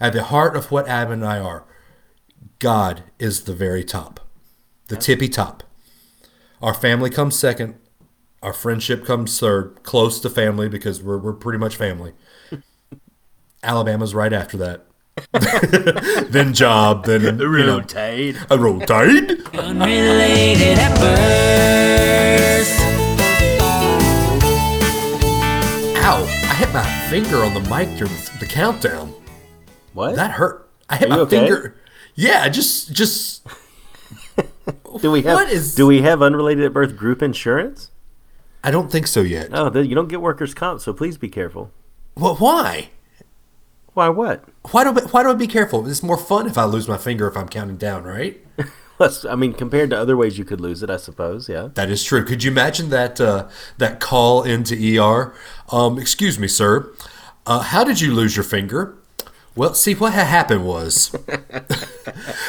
At the heart of what Adam and I are, God is the very top, the tippy top. Our family comes second. Our friendship comes third, close to family because we're, we're pretty much family. Alabama's right after that. then job, then you know, Rotate. a roll tide. Unrelated at birth. Ow! I hit my finger on the mic during the countdown. What? That hurt. I hit Are my okay? finger. Yeah, just just. do we have What is- do we have unrelated at birth group insurance? I don't think so yet. No, you don't get workers' comp, so please be careful. Well, why? Why? What? Why do I, why do I be careful? It's more fun if I lose my finger if I'm counting down, right? I mean, compared to other ways you could lose it, I suppose. Yeah. That is true. Could you imagine that uh, that call into ER? Um, excuse me, sir. Uh, how did you lose your finger? Well, see what had happened was. all right,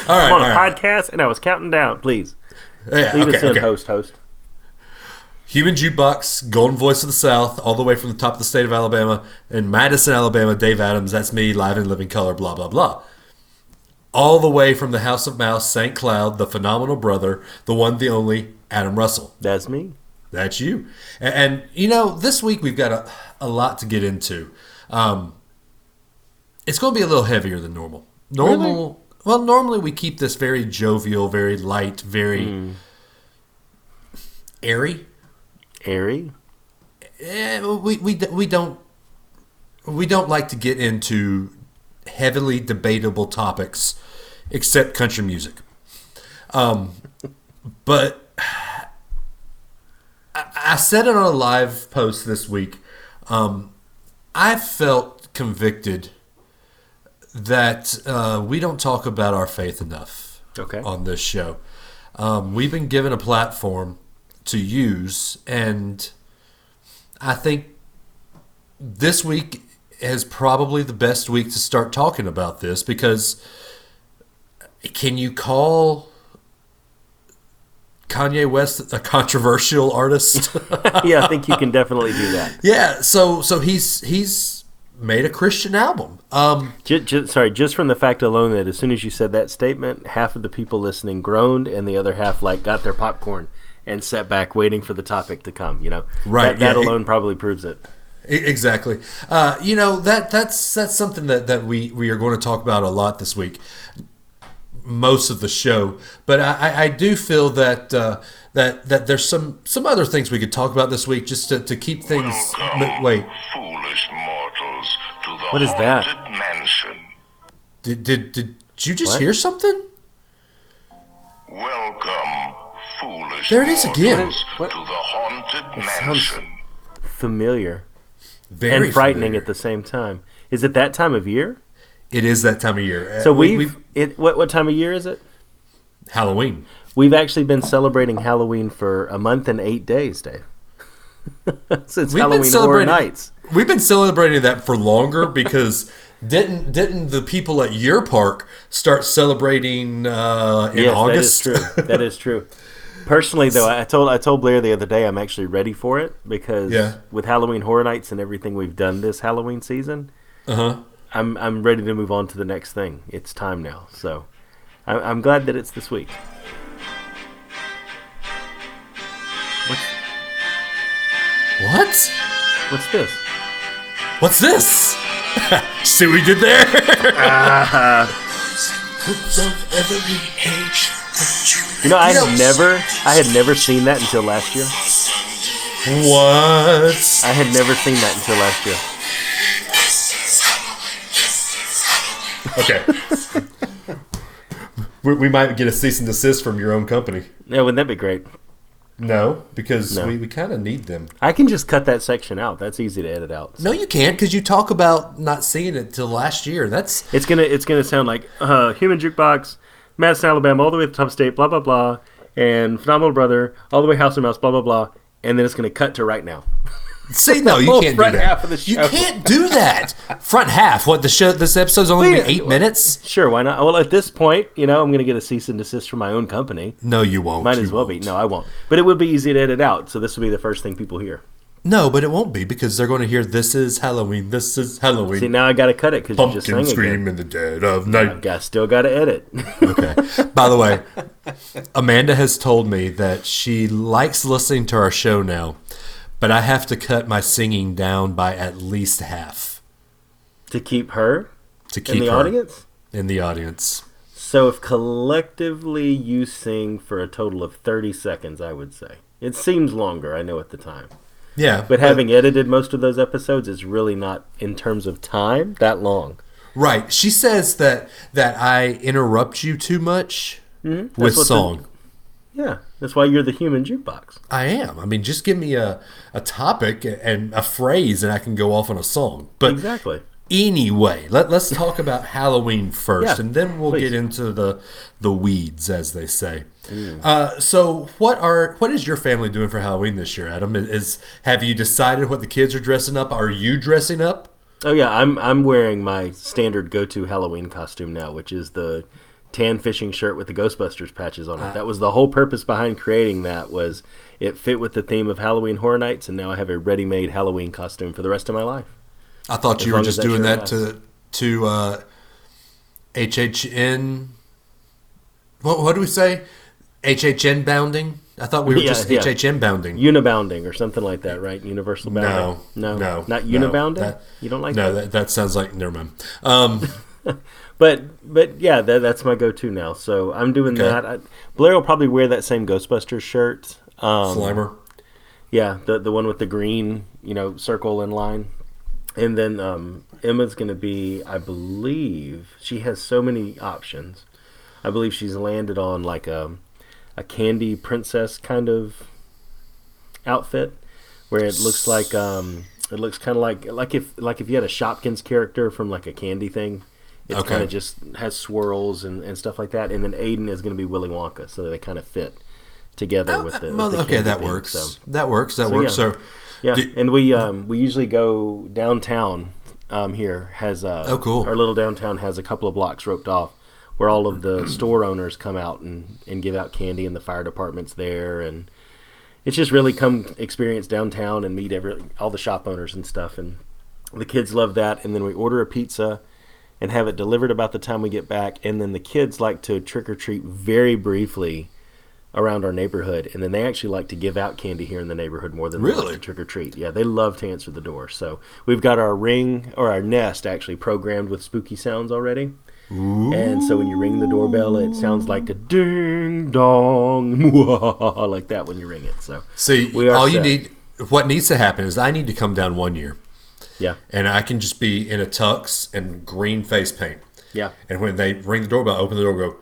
I'm on all a right. podcast and I was counting down. Please Yeah, lead us okay, in, okay. host, host. Human Jukebox, Golden Voice of the South, all the way from the top of the state of Alabama, in Madison, Alabama, Dave Adams, that's me, live in living color, blah, blah, blah. All the way from the House of Mouse, St. Cloud, the phenomenal brother, the one, the only, Adam Russell. That's me. That's you. And, and you know, this week we've got a, a lot to get into. Um, it's going to be a little heavier than normal. Normal. Well, normally we keep this very jovial, very light, very airy. Airy. Eh, we, we, we don't we don't like to get into heavily debatable topics except country music. Um, but I, I said it on a live post this week. Um, I felt convicted that uh, we don't talk about our faith enough Okay. on this show. Um, we've been given a platform to use, and I think this week is probably the best week to start talking about this because can you call Kanye West a controversial artist? yeah, I think you can definitely do that. yeah, so so he's he's made a Christian album. Um, Just, sorry, just from the fact alone that as soon as you said that statement, half of the people listening groaned, and the other half like got their popcorn and sat back waiting for the topic to come. You know, Right, That, that yeah, it- alone probably proves it. Exactly. Uh, you know that that's that's something that, that we, we are going to talk about a lot this week. Most of the show, but I, I- I do feel that uh, that that there's some some other things we could talk about this week just to, to keep things. Welcome, Wait, What is that? mansion. did did, did you just What? hear something? Welcome, foolish There it is again. What- to the haunted sounds- mansion. Familiar Very and frightening familiar. at the same time. Is it that time of year? It is that time of year. Uh, So we- we've, it. What what time of year is it? Halloween. We've actually been celebrating Halloween for a month and eight days, Dave. Since We've been Halloween Horror Nights. We've been celebrating that for longer because didn't didn't the people at your park start celebrating uh, in yes, August? that is true. That is true. Personally, though, I told I told Blair the other day I'm actually ready for it because Yeah. with Halloween Horror Nights and everything we've done this Halloween season, Uh huh. I'm I'm ready to move on to the next thing. It's time now. So I, I'm glad that it's this week. What? what's this? What's this? See what we did there? Uh-huh. You know, I had never I had never seen that until last year. what? I had never seen that until last year. Okay. we, we might get a cease and desist from your own company. Yeah, wouldn't that be great? No, because No. we, we kind of need them. I can just cut that section out. That's easy to edit out. No, you can't because you talk about not seeing it till last year. That's It's gonna it's gonna sound like uh, human jukebox, Madison, Alabama, all the way to the top state, blah blah blah, and phenomenal brother, all the way House and Mouse, blah blah blah, and then it's gonna cut to right now. see. No, you can't do that. half of the You can't do that. Front half. What the show? This episode's only been eight minutes. Sure, why not? Well, at this point, you know, I'm gonna get a cease and desist from my own company. No, you won't. Might You as well won't. be. No, I won't. But it would be easy to edit out, so this will be the first thing people hear. No, but it won't be because they're going to hear "This is Halloween." This is Halloween. See, now I got to cut it because you just sang Pumpkin again. scream in the dead of night. I've got, still got to edit. Okay. By the way, Amanda has told me that she likes listening to our show now, but I have to cut my singing down by at least half to keep her to keep in the audience. in the audience. So if collectively you sing for a total of 30 seconds, I would say. It seems longer, I know at the time. Yeah, But having edited most of those episodes, it's really not, in terms of time, that long. right, she says that that I interrupt you too much with Mm-hmm. the- song. Yeah, that's why you're the human jukebox. I am. I mean, just give me a, a topic and a phrase, and I can go off on a song. But Exactly. anyway, let, let's talk about Halloween first, Yeah, and then we'll please. get into the the weeds, as they say. Mm. Uh, so, what are what is your family doing for Halloween this year, Adam? Is have you decided what the kids are dressing up? Are you dressing up? Oh yeah, I'm I'm wearing my standard go-to Halloween costume now, which is the tan fishing shirt with the Ghostbusters patches on it. that was the whole purpose behind creating that was it fit with the theme of Halloween Horror Nights, and now I have a ready-made Halloween costume for the rest of my life. I thought As you were just that's doing that to to uh, HHN. What what do we say? HHN bounding. I thought we were Yeah, just yeah. HHN bounding. Unibounding or something like that, right? Universal bounding. no, no, no, not no, unibounding. that- you don't like no, that? that, that sounds like never mind. Um, But but yeah, that, that's my go-to now. So I'm doing Okay. that. I, Blair will probably wear that same Ghostbusters shirt. Um, Slimer. Yeah, the the one with the green, you know, circle and line. And then um, Emma's going to be, I believe, she has so many options. I believe she's landed on like a a candy princess kind of outfit, where it looks like um, it looks kind of like like if like if you had a Shopkins character from like a candy thing. It's Okay. kind of just has swirls and, and stuff like that. And then Aiden is going to be Willy Wonka, so they kind of fit together with the. with the okay, candy that theme, works. so. That works. That So, works. yeah. So, Yeah, Do- and we um, we usually go downtown. Um, here has uh, Oh, cool. Our little downtown has a couple of blocks roped off where all of the store owners come out and, and give out candy, and the fire department's there, and it's just really come experience downtown and meet every all the shop owners and stuff, and the kids love that. And then we order a pizza and have it delivered about the time we get back, and then the kids like to trick or treat very briefly around our neighborhood, and then they actually like to give out candy here in the neighborhood more than they Really? like to trick or treat. Yeah, they love to answer the door. So we've got our ring or our nest actually programmed with spooky sounds already. And so when you ring the doorbell, it sounds like a ding dong, like that when you ring it. So see, We are all you need, what needs to happen is I need to come down one year, yeah, and I can just be in a tux and green face paint. yeah, And when they ring the doorbell, open the door, go,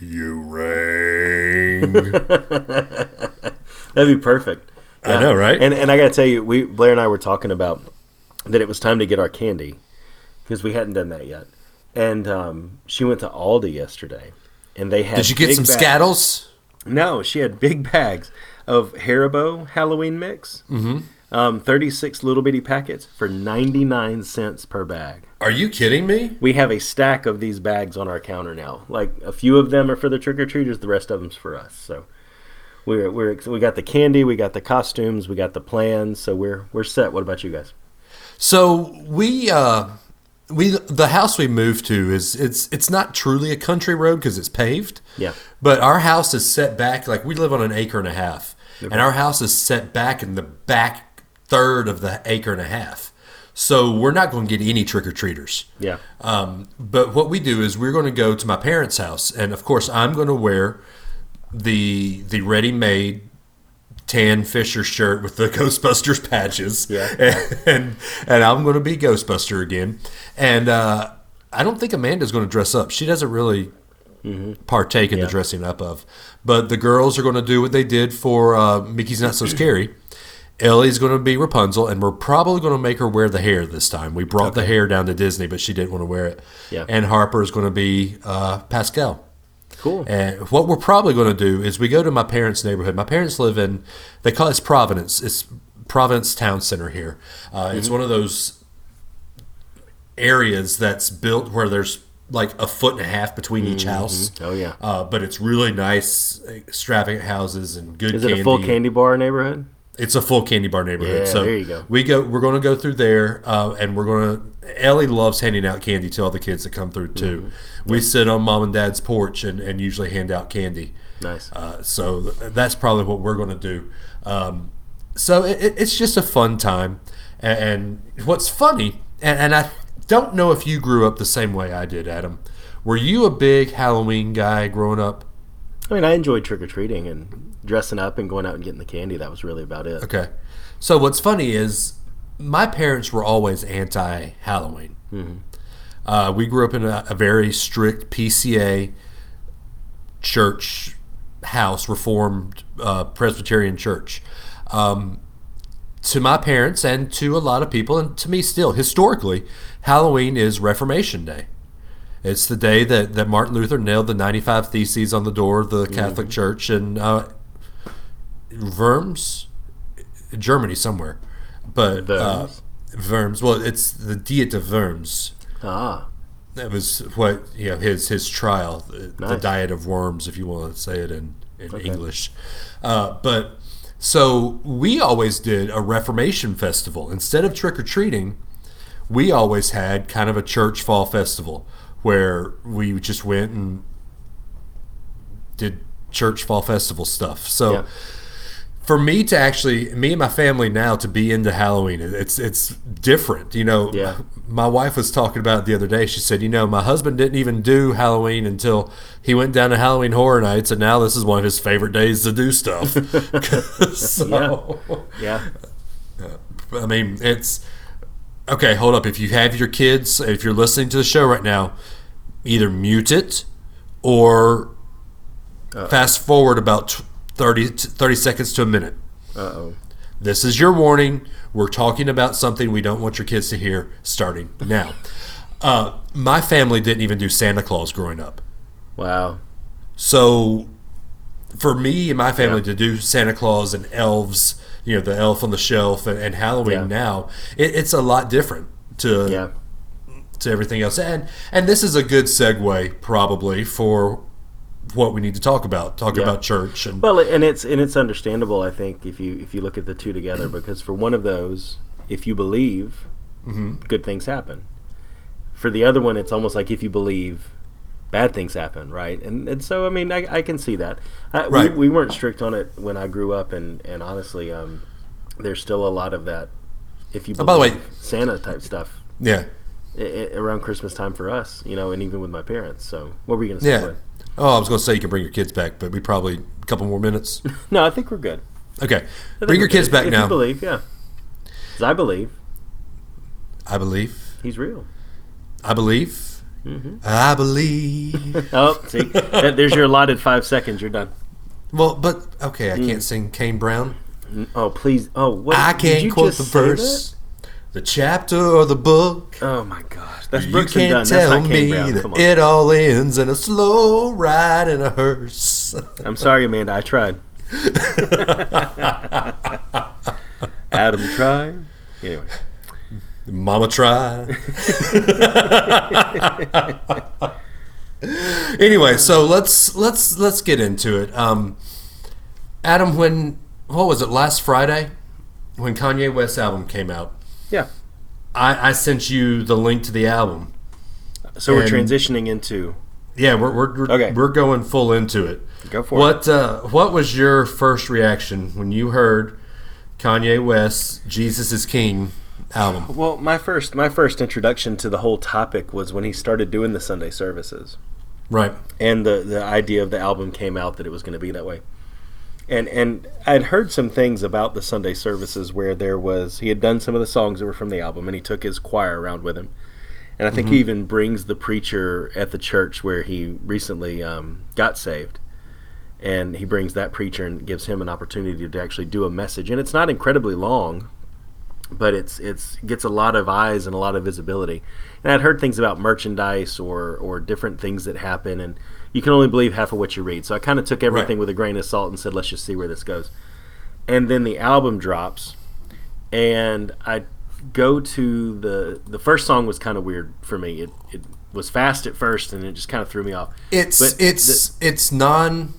you rang. that'd be perfect. I know, right? And and I gotta tell you, we Blair and I were talking about that it was time to get our candy because we hadn't done that yet. And um, she went to Aldi yesterday, and they had. Did you get some bags. Skittles? No, she had big bags of Haribo Halloween mix. Mm-hmm. Um, Thirty-six little bitty packets for ninety-nine cents per bag. Are you kidding me? We have a stack of these bags on our counter now. Like a few of them are for the trick or treaters, the rest of them's for us. So we're we're we got the candy, we got the costumes, we got the plans. So we're we're set. What about you guys? So we uh we the house we moved to is it's it's not truly a country road because it's paved. Yeah. But our house is set back like we live on an acre and a half, and our house is set back in the back third of the acre and a half. So we're not going to get any trick or treaters. Yeah. Um, but what we do is we're going to go to my parents' house, and of course I'm going to wear the the ready made tan Fisher shirt with the Ghostbusters patches. Yeah. And and I'm going to be Ghostbuster again. And uh, I don't think Amanda's going to dress up. She doesn't really partake in the dressing up of. But the girls are going to do what they did for uh, Mickey's Not So Scary. Ellie's going to be Rapunzel, and we're probably going to make her wear the hair this time. We brought the hair down to Disney, but she didn't want to wear it. Yeah. And Harper is going to be uh, Pascal. Cool. And what we're probably going to do is we go to my parents' neighborhood. My parents live in, they call it Providence. It's Providence Town Center here. Uh, It's one of those areas that's built where there's like a foot and a half between each house. Oh, yeah. Uh, but it's really nice, extravagant houses and good Is candy. it a full candy bar neighborhood? It's a full candy bar neighborhood. Yeah, so there you go. we go. We're going to go through there, uh, and we're going to. Ellie loves handing out candy to all the kids that come through too. Mm-hmm. We sit on mom and dad's porch and, and usually hand out candy. Nice. Uh, so th- that's probably what we're going to do. Um, so it, it- it's just a fun time. And, and what's funny, and, and I don't know if you grew up the same way I did, Adam. Were you a big Halloween guy growing up? I mean, I enjoyed trick or treating and dressing up and going out and getting the candy. That was really about it. Okay. So what's funny is my parents were always anti Halloween. Uh, we grew up in a, a very strict PCA church house, Reformed uh, Presbyterian church. Um, to my parents and to a lot of people, and to me still, historically, Halloween is Reformation Day. It's the day that, that Martin Luther nailed the 95 Theses on the door of the Catholic Church in uh, Worms, Germany somewhere. But uh, Worms? Worms, well, it's the Diet of Worms. Ah, That was what you know his his trial, the, the diet of worms, if you want to say it in in English. Uh, but so we always did a Reformation festival instead of trick or treating. We always had kind of a church fall festival where we just went and did church fall festival stuff. So Yeah. For me to actually me and my family now to be into Halloween, it's it's different. You know, Yeah. my wife was talking about it the other day. She said, you know, my husband didn't even do Halloween until he went down to Halloween Horror Nights, and now this is one of his favorite days to do stuff. so, yeah. I mean, it's okay. Hold up. If you have your kids, if you're listening to the show right now, either mute it or uh, fast forward about 30, 30 seconds to a minute. Uh oh. This is your warning. We're talking about something we don't want your kids to hear starting now. Uh, my family didn't even do Santa Claus growing up. Wow. So for me and my family Yeah. to do Santa Claus and elves, you know, the elf on the shelf and, and Halloween Yeah. now, it, it's a lot different to Yeah. to everything else. And and this is a good segue probably for what we need to talk about. Talk Yeah. about church and Well, and it's and it's understandable, I think, if you if you look at the two together, because for one of those, if you believe, Mm-hmm. good things happen. For the other one, it's almost like if you believe, bad things happen, right? And and so I mean, I, I can see that. I, Right. we, we weren't strict on it when I grew up, and and honestly, um, there's still a lot of that. If you Oh, by the way- Santa type stuff yeah. i- i- around Christmas time for us, you know, and even with my parents. So what were you gonna say? Yeah. Oh, I was going to say you can bring your kids back, but we probably a couple more minutes. No, I think we're good. Okay, bring your kids good. back if now. You believe, yeah. I believe I believe. he's real. I believe. Mm-hmm. I believe. Oh, see, That- there's your allotted five seconds. You're done. well, but okay, I Mm. can't sing Kane Brown. Oh, please. Oh, what? I can't you quote the verse, the chapter, or the book. Oh my gosh, that's You Brooks can't. Tell me that it all ends in a slow ride in a hearse. I'm sorry, Amanda. I tried. Adam tried. Anyway, Mama tried. anyway, so let's let's let's get into it. Um, Adam, when what was it last Friday when Kanye West's album came out? Yeah. I, I sent you the link to the album. So we're transitioning into. Yeah, we're we're, we're, Okay. we're going full into it. Go for it. what uh, what was your first reaction when you heard Kanye West's "Jesus Is King" album? Well, my first my first introduction to the whole topic was when he started doing the Sunday services. Right. and the the idea of the album came out that it was going to be that way. And and I'd heard some things about the Sunday services where there was he had done some of the songs that were from the album and he took his choir around with him. And I think he even brings the preacher at the church where he recently um, got saved. And he brings that preacher and gives him an opportunity to actually do a message. And it's not incredibly long, but it's it's gets a lot of eyes and a lot of visibility. And I'd heard things about merchandise or or different things that happen, and you can only believe half of what you read. So I kind of took everything Right. with a grain of salt and said, let's just see where this goes. And then the album drops, and I go to the the first song was kind of weird for me. It it was fast at first, and it just kind of threw me off. It's But it's it's non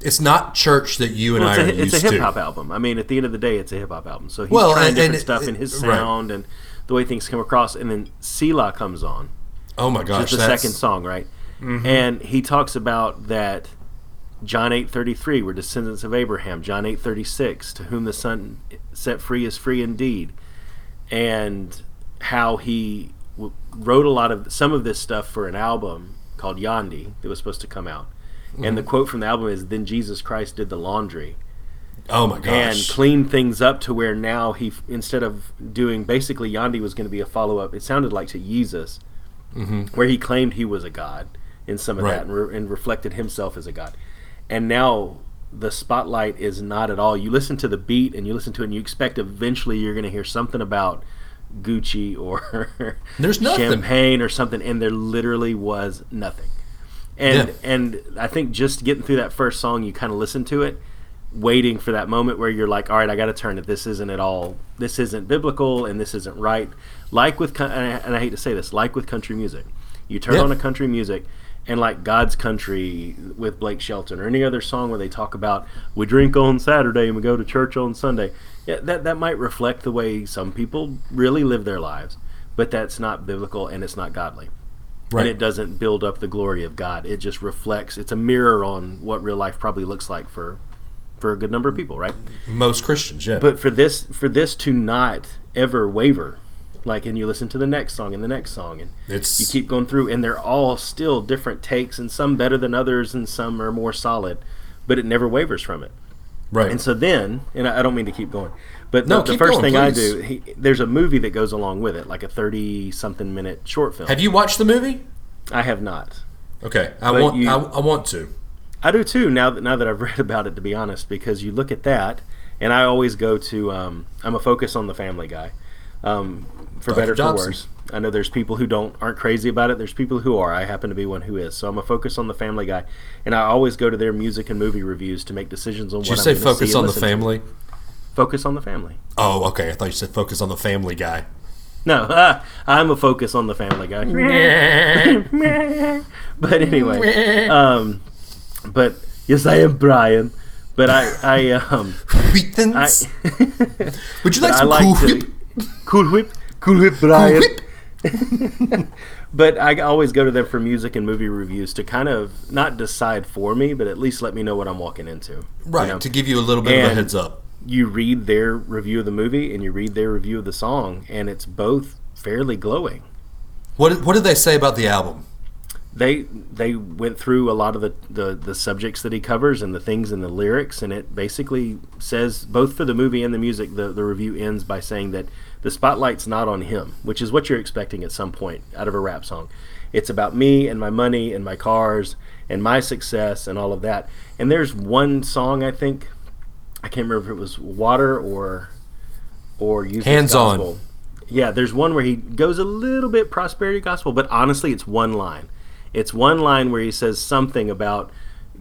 it's not church that you and Well, I are it's a, used it's a hip hop album. I mean, at the end of the day, it's a hip hop album. So he's Well, trying and- different and- stuff in his right. sound and the way things come across. And then Selah comes on, Oh my gosh, just the that's- second song, right? Mm-hmm. And he talks about that John eight thirty three, we're descendants of Abraham. John eight thirty six, to whom the Son set free is free indeed, and how he w- wrote a lot of some of this stuff for an album called Yandhi that was supposed to come out. And the Mm-hmm. quote from the album is, "Then Jesus Christ did the laundry." Oh my gosh. and gosh. clean things up to where now he instead of doing basically Yandhi was going to be a follow up. It sounded like to Jesus, where he claimed he was a god in some of Right. that and, re- and reflected himself as a god. And now the spotlight is not at all. You listen to the beat and you listen to it, and you expect eventually you're going to hear something about Gucci or There's nothing. champagne or something, and there literally was nothing. And Yeah. and I think just getting through that first song, you kind of listen to it, waiting for that moment where you're like, all right, I got to turn it. This isn't at all. This isn't biblical, and this isn't right. Like with and I, and I hate to say this, like with country music, you turn Yeah. on a country music. And like God's Country with Blake Shelton, or any other song where they talk about we drink on Saturday and we go to church on Sunday, yeah, that that might reflect the way some people really live their lives, but that's not biblical and it's not godly right. and it doesn't build up the glory of God. It just reflects. It's a mirror on what real life probably looks like for for a good number of people, right? Most Christians, yeah. But for this for this to not ever waver, like and you listen to the next song and the next song and it's you keep going through and they're all still different takes and some better than others and some are more solid, but it never wavers from it. right. And so then, and I I don't mean to keep going, but No, the, the first going, thing I do, he, there's a movie that goes along with it, like a thirty-something minute short film. Have you watched the movie? I have not. Okay, I But want. you- I, I want to. I do too. Now that now that I've read about it, to be honest, because you look at that, and I always go to. Um, I'm a focus on the Family Guy, um, for Dr. better or for worse. I know there's people who don't aren't crazy about it. There's people who are. I happen to be one who is. So I'm a focus on the Family Guy, and I always go to their music and movie reviews to make decisions on Did what you I'm say gonna focus on the listen to. family? Focus on the family. Oh, okay. I thought you said focus on the family guy. No, uh, I'm a focus on the Family Guy. but anyway, um, but yes, I am Brian. But I, I, um, I, Would you like I some like cool to- whip? Cool Whip, Cool Whip, Cool Brian. whip? But I always go to them for music and movie reviews to kind of not decide for me, but at least let me know what I'm walking into. Right You know? to give you a little bit of a heads up. you read their review of the movie and you read their review of the song, and it's both fairly glowing. What did- What did they say about the album? They they went through a lot of the, the, the subjects that he covers and the things in the lyrics, and it basically says both for the movie and the music. The the review ends by saying that the spotlight's not on him, which is what you're expecting at some point out of a rap song. It's about me and my money and my cars and my success and all of that. And there's one song I think I can't remember if it was Water or or Hands On. Yeah, there's one where he goes a little bit prosperity gospel, but honestly, it's one line. It's one line where he says something about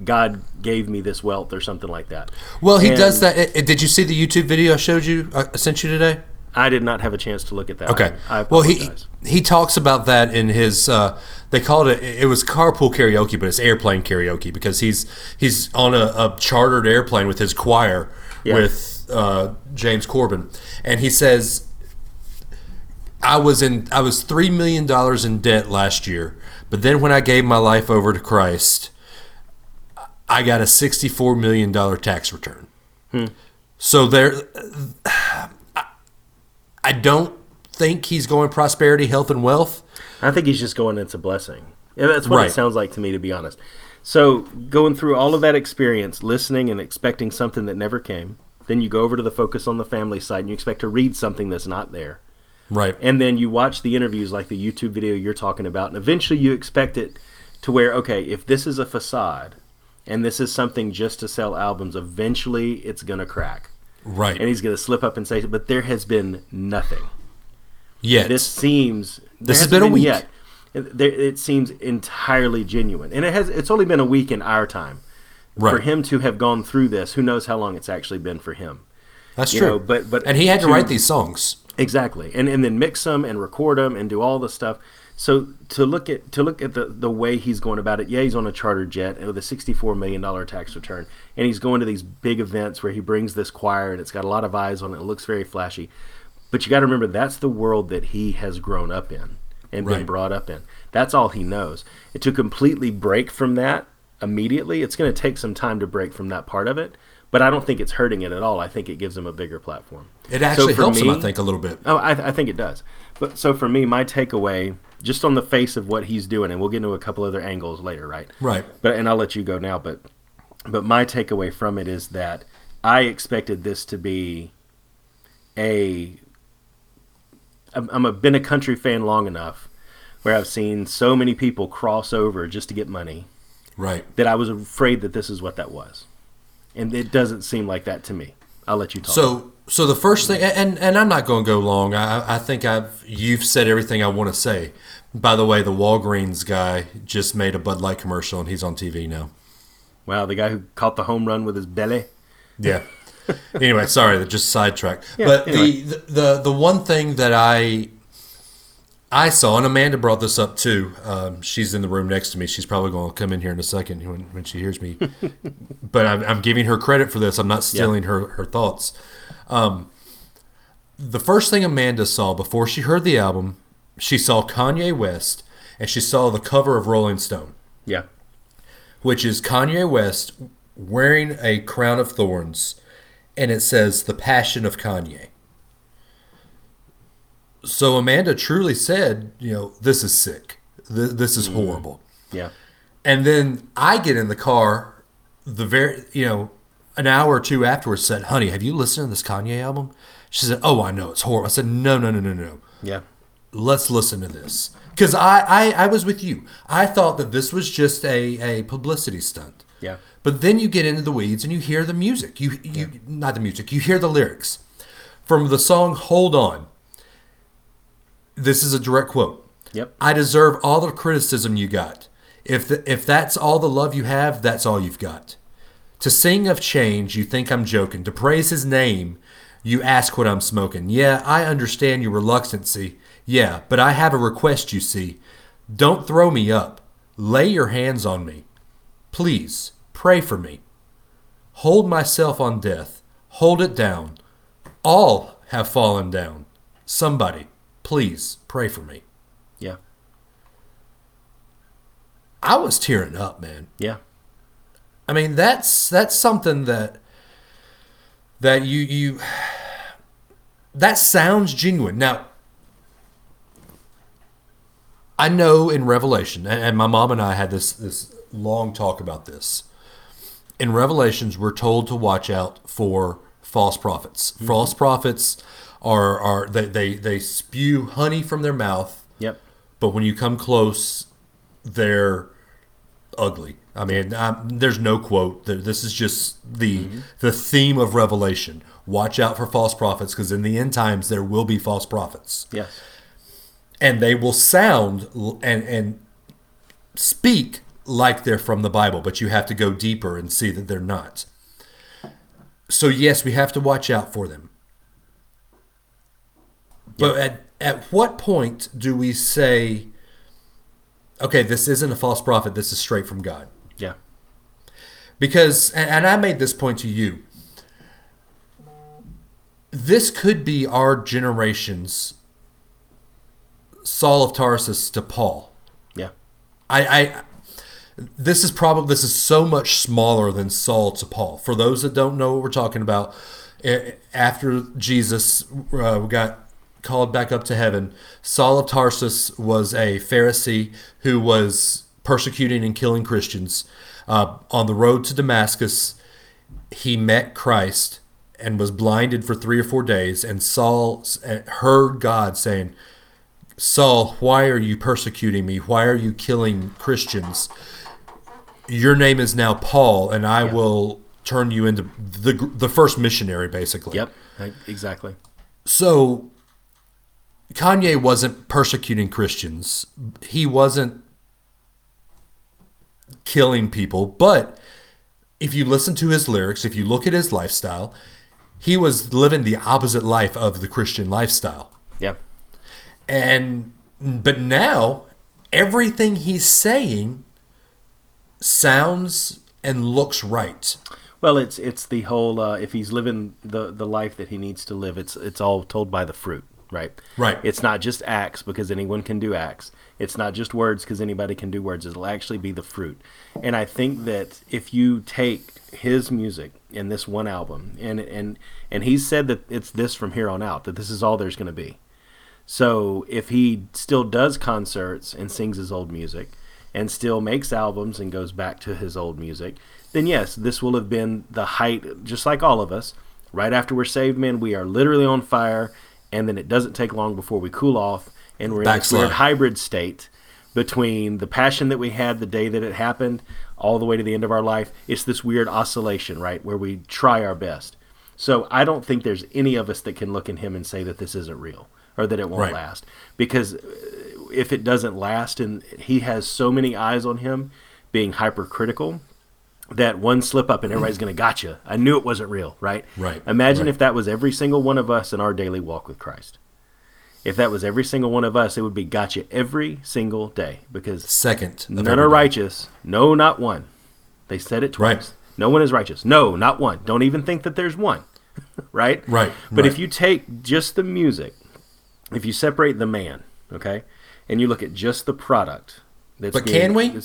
God gave me this wealth or something like that. Well, he And does that. Did you see the YouTube video I showed you? uh, I sent you today. I did not have a chance to look at that. Okay. Well, he he talks about that in his. Uh, they called it. It was carpool karaoke, but it's airplane karaoke because he's he's on a, a chartered airplane with his choir Yeah. with uh, James Corden, and he says, "I was in. I was three million dollars in debt last year, but then when I gave my life over to Christ, I got a sixty-four million dollar tax return." So there, I don't think he's going prosperity, health, and wealth. I think he's just going, it's a blessing. Yeah, that's what Right. it sounds like to me, to be honest. So, going through all of that experience, listening and expecting something that never came, then you go over to the Focus on the Family site and you expect to read something that's not there. Right. And then you watch the interviews like the YouTube video you're talking about, and eventually you expect it to where, okay, if this is a facade and this is something just to sell albums, eventually it's going to crack. Right. And he's going to slip up and say, but there has been nothing. Yet. This seems This has been a week. Yet. It, seems entirely genuine, and it has. It's only been a week in our time for him to have gone through this. Who knows how long it's actually been for him? That's you true. know, but- but and he had to to- write these songs. Exactly, and and then mix them and record them and do all the stuff So to look at to look at the, the way he's going about it, yeah, he's on a charter jet with a sixty four million dollar tax return, and he's going to these big events where he brings this choir, and it's got a lot of eyes on it. It looks very flashy, but you got to remember that's the world that he has grown up in and been brought up in. That's all he knows. And to completely break from that immediately, it's going to take some time to break from that part of it. But I don't think it's hurting it at all. I think it gives him a bigger platform. It actually for helps him, I think, a little bit. Oh, I, I think it does. But so for me, my takeaway, just on the face of what he's doing, and we'll get into a couple other angles later, right? Right. But and I'll let you go now. But but my takeaway from it is that I expected this to be a. I'm, I'm a been a country fan long enough where I've seen so many people cross over just to get money Right. that I was afraid that this is what that was, and it doesn't seem like that to me. I'll let you talk. So, so the first thing, and and I'm not going to go long. I, I think I've you've said everything I want to say. By the way, the Walgreens guy just made a Bud Light commercial, and he's on TV now. wow, the guy who caught the home run with his belly. Yeah. anyway, sorry, just sidetracked. Yeah, but anyway. the, the the one thing that I I saw, and Amanda brought this up too. Um, she's in the room next to me. She's probably going to come in here in a second when, when she hears me. but I'm, I'm giving her credit for this. I'm not stealing her her thoughts. Um, the first thing Amanda saw before she heard the album, she saw Kanye West, and she saw the cover of Rolling Stone Yeah. which is Kanye West wearing a crown of thorns, and it says "The Passion of Kanye." So Amanda truly said, "You know, this is sick. This, this is mm. horrible." Yeah. And then I get in the car, the very you know, an hour or two afterwards, said, "Honey, have you listened to this Kanye album?" She said, "Oh, I know it's horrible." I said, "No, no, no, no, no." Yeah. Let's listen to this because I, I i was with you i thought that this was just a, a publicity stunt Yeah. but then you get into the weeds and you hear the music you you not the music you hear the lyrics from the song hold on this is a direct quote Yep. i deserve all the criticism you got if the, if that's all the love you have that's all you've got to sing of change, you think I'm joking. To praise his name, you ask what I'm smoking. Yeah, I understand your reluctancy. Yeah, but I have a request, you see. Don't throw me up. Lay your hands on me. Please, pray for me. Hold myself on death. Hold it down. All have fallen down. Somebody, please pray for me. Yeah. I was tearing up, man. Yeah. I mean, that's that's something that that you you that sounds genuine. Now, I know in Revelation, and my mom and I had this this long talk about this. In Revelations, we're told to watch out for false prophets. Mm-hmm. False prophets are are they, they they spew honey from their mouth Yep. but when you come close, they're ugly. I mean, i um, there's no quote. This is just the mm-hmm. the theme of Revelation. Watch out for false prophets, because in the end times there will be false prophets, Yes. And they will sound and and speak like they're from the Bible, but you have to go deeper and see that they're not. So yes, we have to watch out for them. But at at what point do we say, okay, this isn't a false prophet, this is straight from God? Yeah. Because, and, and I made this point to you, this could be our generation's Saul of Tarsus to Paul. Yeah. I, I this is probably this is so much smaller than Saul to Paul. For those that don't know what we're talking about, after Jesus uh, got called back up to heaven, Saul of Tarsus was a Pharisee who was persecuting and killing Christians. Uh, on the road to Damascus, he met Christ and was blinded for three or four days. And Saul eh, heard God saying, Saul, why are you persecuting me? Why are you killing Christians? Your name is now Paul, and I will turn you into the the first missionary, basically. Yep. Exactly. So Kanye wasn't persecuting Christians. He wasn't killing people, but if you listen to his lyrics, if you look at his lifestyle, he was living the opposite life of the Christian lifestyle. Yeah. And but now everything he's saying sounds and looks right. Well, it's it's the whole uh, if he's living the the life that he needs to live, it's it's all told by the fruit, right? Right. It's not just acts because anyone can do acts. It's not just words because anybody can do words. It'll actually be the fruit. And I think that if you take his music in this one album, and and and he said that it's this from here on out, that this is all there's going to be. So if he still does concerts and sings his old music, and still makes albums and goes back to his old music, then yes, this will have been the height, just like all of us. Right after we're saved, man, we are literally on fire, and then it doesn't take long before we cool off, and we're in Backslide. weird hybrid state between the passion that we had the day that it happened all the way to the end of our life. It's this weird oscillation, right, where we try our best. So I don't think there's any of us that can look at him and say that this isn't real or that it won't Right. last because uh, if it doesn't last and he has so many eyes on him being hypercritical that one slip up and everybody's going to gotcha. I knew it wasn't real, right? Right, Imagine right. if that was every single one of us in our daily walk with Christ. If that was every single one of us, it would be gotcha every single day because Second, none are righteous. No, not one. They said it twice. Right. No one is righteous. No, not one. Don't even think that there's one. right? Right, But right. if you take just the music, if you separate the man, okay, and you look at just the product, that's But being- can we?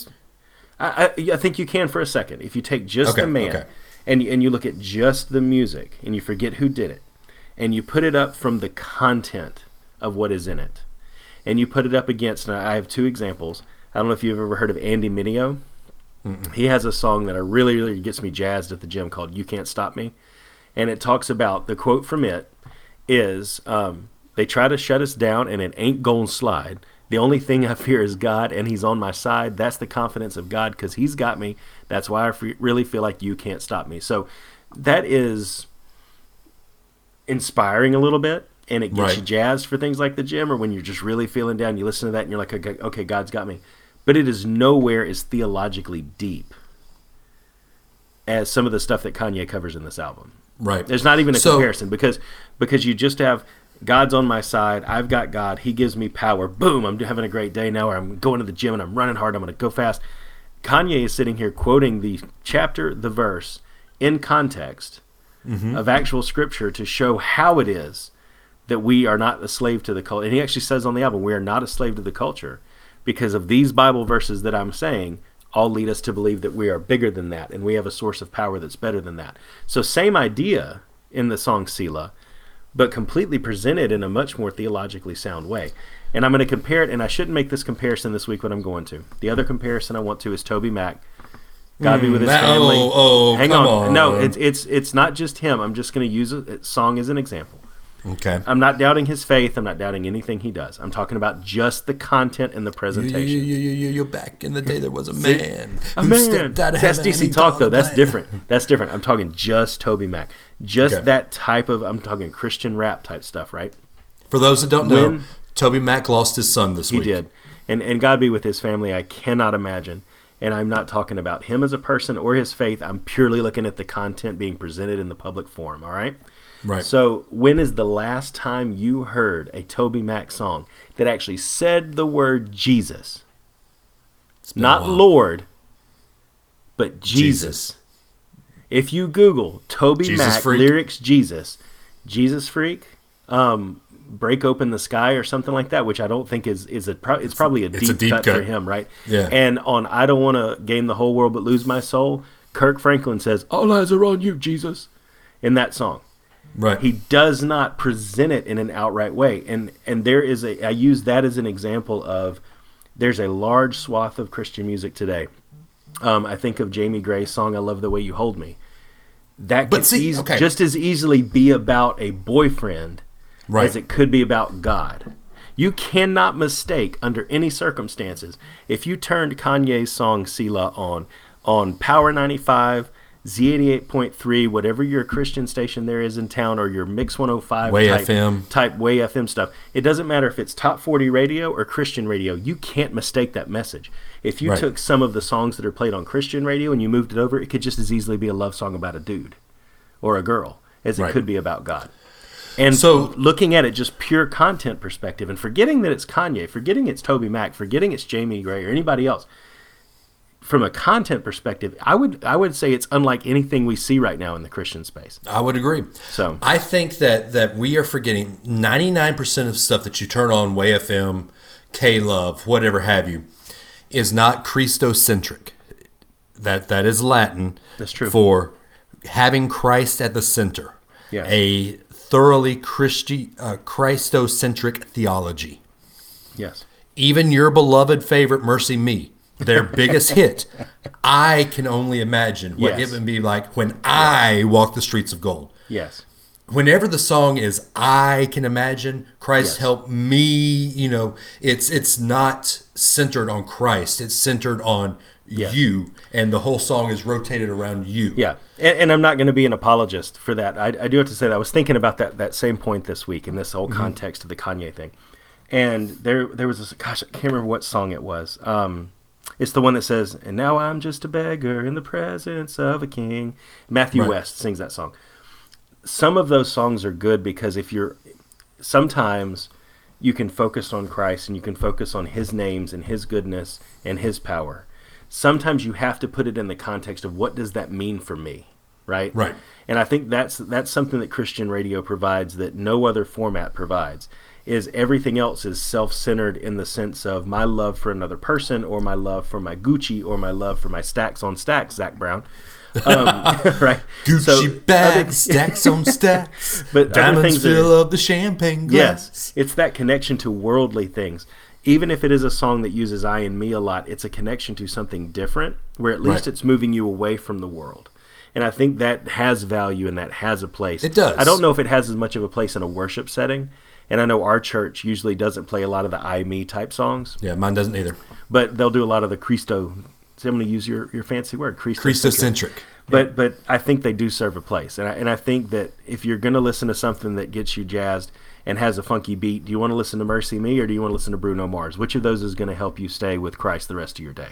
I, I, I think you can for a second. If you take just Okay, the man okay. and and you look at just the music and you forget who did it, and you put it up from the content of what is in it, and you put it up against. And I have two examples. I don't know if you've ever heard of Andy Mineo. He has a song that I really, really gets me jazzed at the gym called "You Can't Stop Me," and it talks about the quote from it is um, they try to shut us down and it ain't gonna slide. The only thing I fear is God, and He's on my side. That's the confidence of God because He's got me. That's why I fe- really feel like you can't stop me. So that is inspiring a little bit, and it gets Right. you jazzed for things like the gym or when you're just really feeling down. You listen to that and you're like, okay, okay God's got me. But it is nowhere as theologically deep as some of the stuff that Kanye covers in this album. Right. There's not even a So- comparison because because you just have God's on my side. I've got God. He gives me power. Boom! I'm having a great day now. Or I'm going to the gym and I'm running hard. I'm going to go fast. Kanye is sitting here quoting the chapter, the verse in context Mm-hmm. of actual scripture to show how it is that we are not a slave to the culture. And he actually says on the album, we are not a slave to the culture because of these Bible verses that I'm saying all lead us to believe that we are bigger than that and we have a source of power that's better than that. So same idea in the song Selah, but completely presented in a much more theologically sound way. And I'm going to compare it, and I shouldn't make this comparison this week, but I'm going to. The other comparison I want to is Toby Mac. God be hmm, with his that- family. oh, oh, Hang come on. No, it's it's it's not just him. I'm just going to use a song as an example. Okay. I'm not doubting his faith. I'm not doubting anything he does. I'm talking about just the content and the presentation. you, you, you, you, back in the day, there was a man A man. stepped out of That's DC talk though. That's different. That's different. I'm talking just Toby Mac. Just Okay. that type of. I'm talking Christian rap type stuff, right? For those that don't know, Toby Mac lost his son this He week. He did. And and God be with his family. I cannot imagine. And I'm not talking about him as a person or his faith. I'm purely looking at the content being presented in the public forum. All right. Right. So when is the last time you heard a Toby Mac song that actually said the word Jesus? It's Not. Lord, but Jesus. Jesus. If you Google Toby Jesus Mac freak. lyrics Jesus, Jesus freak, um, break open the sky or something like that, which I don't think is is a pro- it's probably a it's deep, a deep cut, for him, right? Yeah. And on I don't want to gain the whole world but lose my soul. Kirk Franklin says, "All eyes are on you, Jesus," in that song Right. he does not present it in an outright way and and there is a i use that as an example of there's a large swath of christian music today um, i think of jamie grace's song i love the way you hold me that could see, eas- okay. just as easily be about a boyfriend Right. as it could be about god you cannot mistake under any circumstances if you turned kanye's song Selah on on power 95 Z88.3, whatever your Christian station there is in town, or your Mix 105 Way type, FM. type Way FM stuff. It doesn't matter if it's top 40 radio or Christian radio. You can't mistake that message. If you Right. took some of the songs that are played on Christian radio and you moved it over, it could just as easily be a love song about a dude or a girl as it Right. could be about God. And So- looking at it just pure content perspective and forgetting that it's Kanye, forgetting it's Toby Mac, forgetting it's Jamie Grace or anybody else. From a content perspective, I would I would say it's unlike anything we see right now in the Christian space. I would agree. So- I think that that we are forgetting 99% of stuff that you turn on Way FM, K Love, whatever have you, is not Christocentric. That that is Latin. That's true. For having Christ at the center. Yes. A thoroughly Christi, uh, Christocentric theology. Yes. Even your beloved favorite Mercy Me, their biggest hit, I can only imagine what Yes. it would be like when I walk the streets of gold Yes. whenever the song is I can imagine Christ Yes. help me, you know, it's it's not centered on Christ. It's centered on Yes. you and the whole song is rotated around you. Yeah, and, and I'm not going to be an apologist for that. I, I do have to say that I was thinking about that that same point this week in this whole context of the Kanye thing, and there there was this gosh I can't remember what song it was. Um, it's the one that says, "And now I'm just a beggar in the presence of a king." Matthew Right. West sings that song. Some of those songs are good because if you're sometimes you can focus on Christ and you can focus on his names and his goodness and his power. Sometimes you have to put it in the context of what does that mean for me, right? Right. And I think that's that's something that Christian radio provides that no other format provides. Is everything else is self-centered in the sense of my love for another person or my love for my Gucci or my love for my stacks on stacks, Zach Brown. Um, right. Gucci So, bags, other- stacks on stacks, But diamonds are- fill up the champagne glass. Yes, it's that connection to worldly things. Even if it is a song that uses I and me a lot, it's a connection to something different where at least Right. it's moving you away from the world. And I think that has value and that has a place. It does. I don't know if it has as much of a place in a worship setting. And I know our church usually doesn't play a lot of the I me type songs, Yeah, mine doesn't either. but they'll do a lot of the Christo. See, I'm going to use your, your fancy word, Christo. Christocentric. But but I think they do serve a place, and I, and I think that if you're going to listen to something that gets you jazzed and has a funky beat, do you want to listen to Mercy Me or do you want to listen to Bruno Mars? Which of those is going to help you stay with Christ the rest of your day?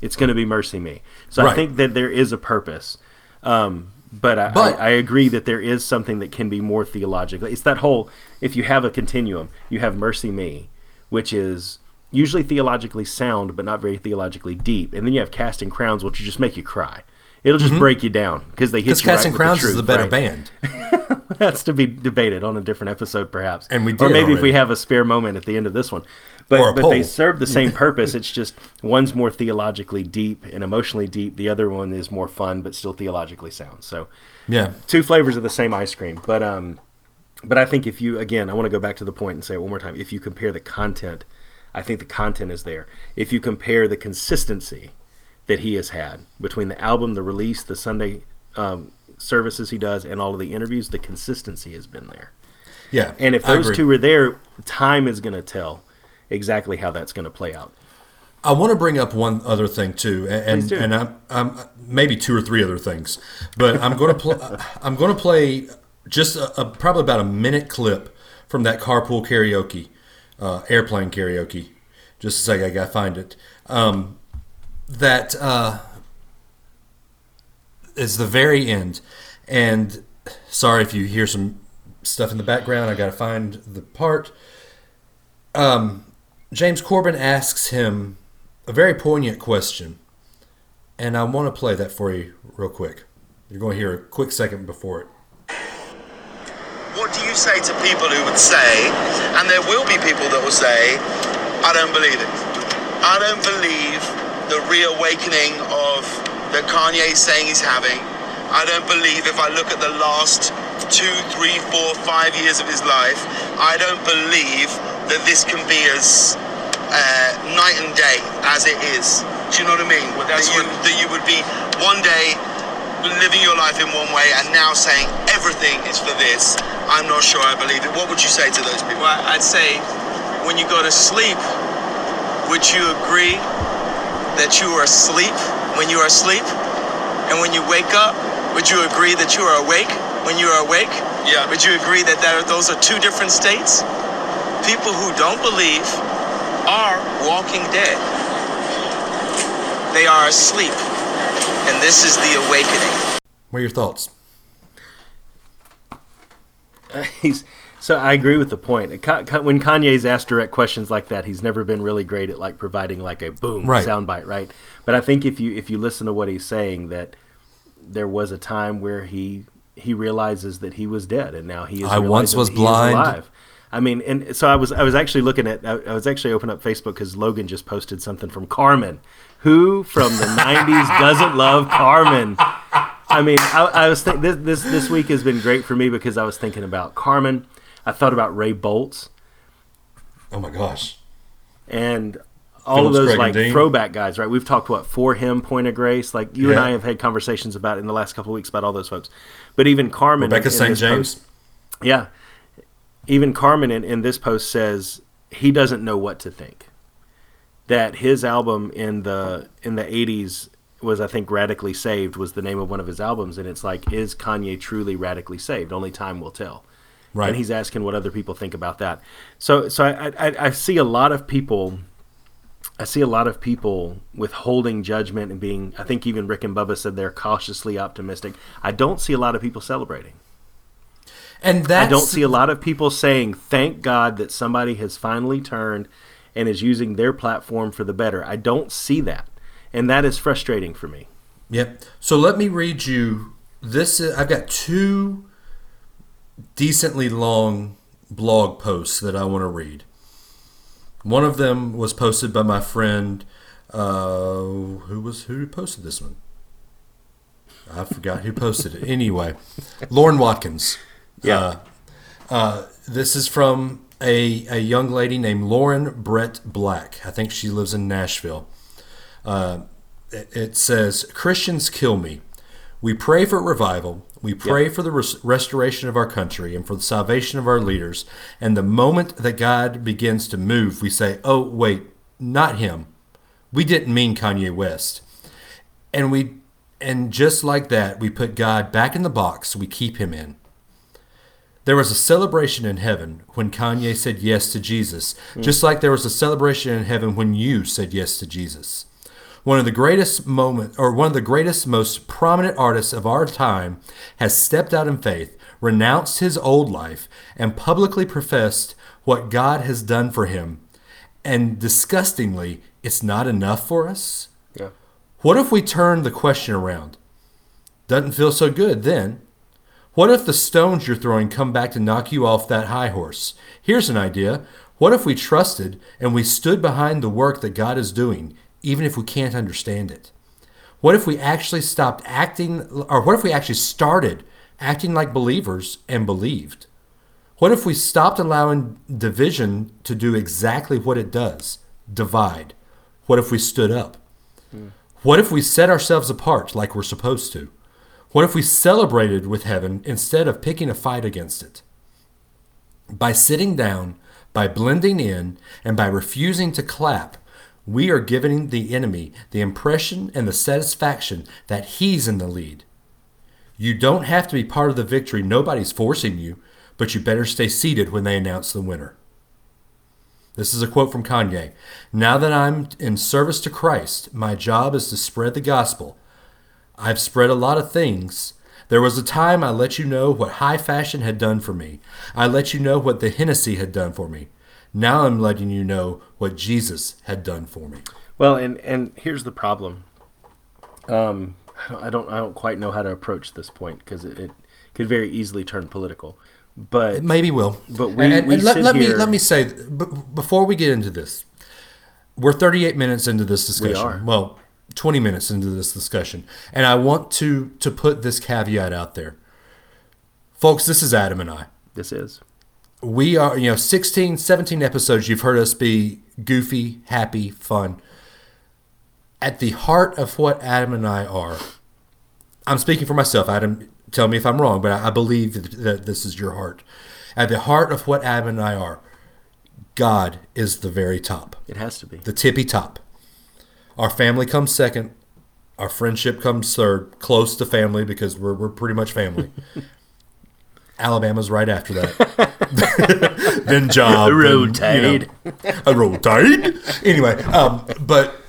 It's going to be Mercy Me. So I think that there is a purpose. Um, but I, But- I, I agree that there is something that can be more theological. It's that whole if you have a continuum, you have Mercy Me, which is usually theologically sound but not very theologically deep, and then you have Casting Crowns, which will just make you cry. It'll just mm-hmm. break you down because they hit you right Casting with Crowns the is the better right? band. That's to be debated on a different episode, perhaps. And we or did maybe if we have a spare moment at the end of this one. But, Or but they serve the same purpose. It's just one's more theologically deep and emotionally deep. The other one is more fun but still theologically sound. So Yeah. two flavors of the same ice cream. But um, but I think if you again, I want to go back to the point and say it one more time. If you compare the content, I think the content is there. If you compare the consistency that he has had between the album, the release, the Sunday um, services he does, and all of the interviews, the consistency has been there. Yeah. And if those two are there, time is going to tell exactly how that's going to play out. I want to bring up one other thing too, and and I'm, I'm maybe two or three other things, but I'm going to pl- I'm going to play just a, a, probably about a minute clip from that carpool karaoke, uh, airplane karaoke. Just a second, I got to find it. Um, that uh, is the very end, and sorry if you hear some stuff in the background. I got to find the part. Um, James Corden asks him a very poignant question, and I want to play that for you real quick. You're going to hear a quick second before it. What do you say to people who would say, and there will be people that will say, I don't believe it. I don't believe the reawakening of that Kanye's saying he's having. I don't believe if I look at the last two, three, four, five years of his life, I don't believe that this can be as uh, night and day as it is. Do you know what I mean? that, you, that you would be one day living your life in one way and now saying everything is for this. I'm not sure I believe it. What would you say to those people? Well, I'd say when you go to sleep, would you agree that you are asleep when you are asleep? And when you wake up, would you agree that you are awake when you are awake? Yeah. Would you agree that, that those are two different states? People who don't believe are walking dead. They are asleep. And this is the awakening. What are your thoughts? Uh, he's so I agree with the point. When Kanye's asked direct questions like that, he's never been really great at like providing like a boom Right. soundbite, right? But I think if you if you listen to what he's saying, that there was a time where he he realizes that he was dead, and now he is. I once was that he is blind. I mean, and so I was I was actually looking at I, I was actually opening up Facebook because Logan just posted something from Carmen, who from the '90s doesn't love Carmen. I mean, I, I was think this this this week has been great for me because I was thinking about Carmen. I thought about Ray Boltz. Oh my gosh. and all Phillips, of those Craig, like throwback guys, right? We've talked what 4Him, Point of Grace. Like you and I have had conversations about in the last couple of weeks about all those folks. But even Carmen, Rebecca St. James. post- yeah, even Carmen in, in this post says he doesn't know what to think. That his album in the in the eighties was I think radically saved was the name of one of his albums, and it's like is Kanye truly radically saved? Only time will tell Right. and he's asking what other people think about that. So, so I, I, I see a lot of people. I see a lot of people withholding judgment and being. I think even Rick and Bubba said they're cautiously optimistic. I don't see a lot of people celebrating. and that's I don't see a lot of people saying, "Thank God that somebody has finally turned and is using their platform for the better." I don't see that, and that is frustrating for me. Yep. So let me read you this. Is, I've got two decently long blog posts that I want to read. One of them was posted by my friend. Uh, who was who posted this one? I forgot who posted it. Anyway, Lauren Watkins. Yeah. Uh, uh, this is from a, a young lady named Lauren Brett Black. I think she lives in Nashville it says Christians kill me. We pray for revival. We pray for the res- restoration of our country and for the salvation of our leaders. And the moment that God begins to move, we say, "Oh, wait, not him. We didn't mean Kanye West." And we and just like that, we put God back in the box. We keep him in. There was a celebration in heaven when Kanye said yes to Jesus, mm. just like there was a celebration in heaven when you said yes to Jesus. One of the greatest moment or one of the greatest most prominent artists of our time has stepped out in faith, renounced his old life, and publicly professed what God has done for him. And disgustingly, it's not enough for us. Yeah. What if we turn the question around? Doesn't feel so good then. What if the stones you're throwing come back to knock you off that high horse? Here's an idea. What if we trusted and we stood behind the work that God is doing, even if we can't understand it? What if we actually stopped acting, or what if we actually started acting like believers and believed? What if we stopped allowing division to do exactly what it does divide? What if we stood up? Hmm. What if we set ourselves apart like we're supposed to? What if we celebrated with heaven instead of picking a fight against it? By sitting down, by blending in, and by refusing to clap, we are giving the enemy the impression and the satisfaction that he's in the lead. You don't have to be part of the victory, nobody's forcing you, but you better stay seated when they announce the winner. This is a quote from Kanye. Now that I'm in service to Christ, my job is to spread the gospel. I've spread a lot of things. There was a time I let you know what high fashion had done for me. I let you know what the Hennessy had done for me. Now I'm letting you know what Jesus had done for me. Well, and and here's the problem. Um, I don't I don't quite know how to approach this point because it, it could very easily turn political. But Maybe will. But we- and, and we let, let me let me say b- before we get into this, we're 38 minutes into this discussion. We are. Well, 20 minutes into this discussion, and I want to to put this caveat out there, folks. This is Adam and I. this is we are you know 16 17 episodes you've heard us be goofy happy fun. At the heart of what adam and i are i'm speaking for myself adam tell me if i'm wrong but i, I believe that, that this is your heart. At the heart of what adam and i are god is the very top. It has to be. the tippy top. Our family comes second. Our friendship comes third. Close to family because we're, we're pretty much family alabama's right after that then job Roll then, you know, a anyway um, but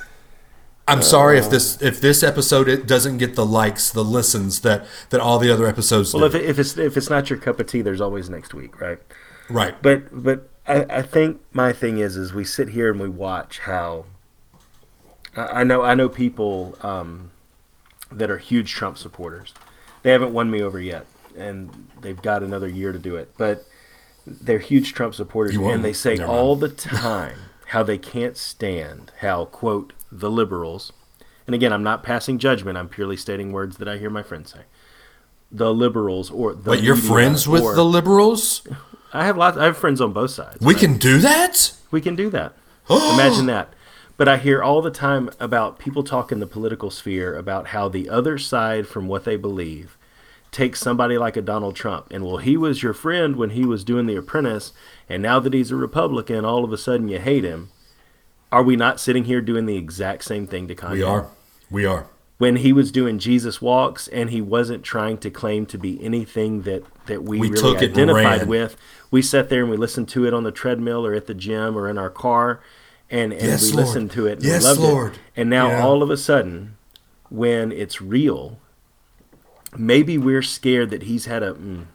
I'm sorry if this if this episode it doesn't get the likes, the listens that that all the other episodes Well, do. if, it, if it's if it's not your cup of tea, there's always next week, right? right. But but I, I think my thing is is we sit here and we watch how I, I know I know people um, that are huge Trump supporters. They haven't won me over yet, and they've got another year to do it. But they're huge Trump supporters, and they say Never all the time how they can't stand how quote the liberals. And again, I'm not passing judgment. I'm purely stating words that I hear my friends say. The liberals, or the But you're friends with or- the liberals? I have lots. I have friends on both sides. We right? can do that? We can do that. Oh. Imagine that. But I hear all the time about people talk in the political sphere about how the other side from what they believe takes somebody like a Donald Trump and well he was your friend when he was doing the apprentice and now that he's a Republican all of a sudden you hate him. Are we not sitting here doing the exact same thing to Kanye? We are. We are. When he was doing Jesus walks and he wasn't trying to claim to be anything that that we, We really took it and identified with, we sat there and we listened to it on the treadmill or at the gym or in our car, and, and Yes, we Lord. listened to it and Yes, loved Lord. it. And now Yeah. all of a sudden, when it's real, maybe we're scared that he's had a. Mm,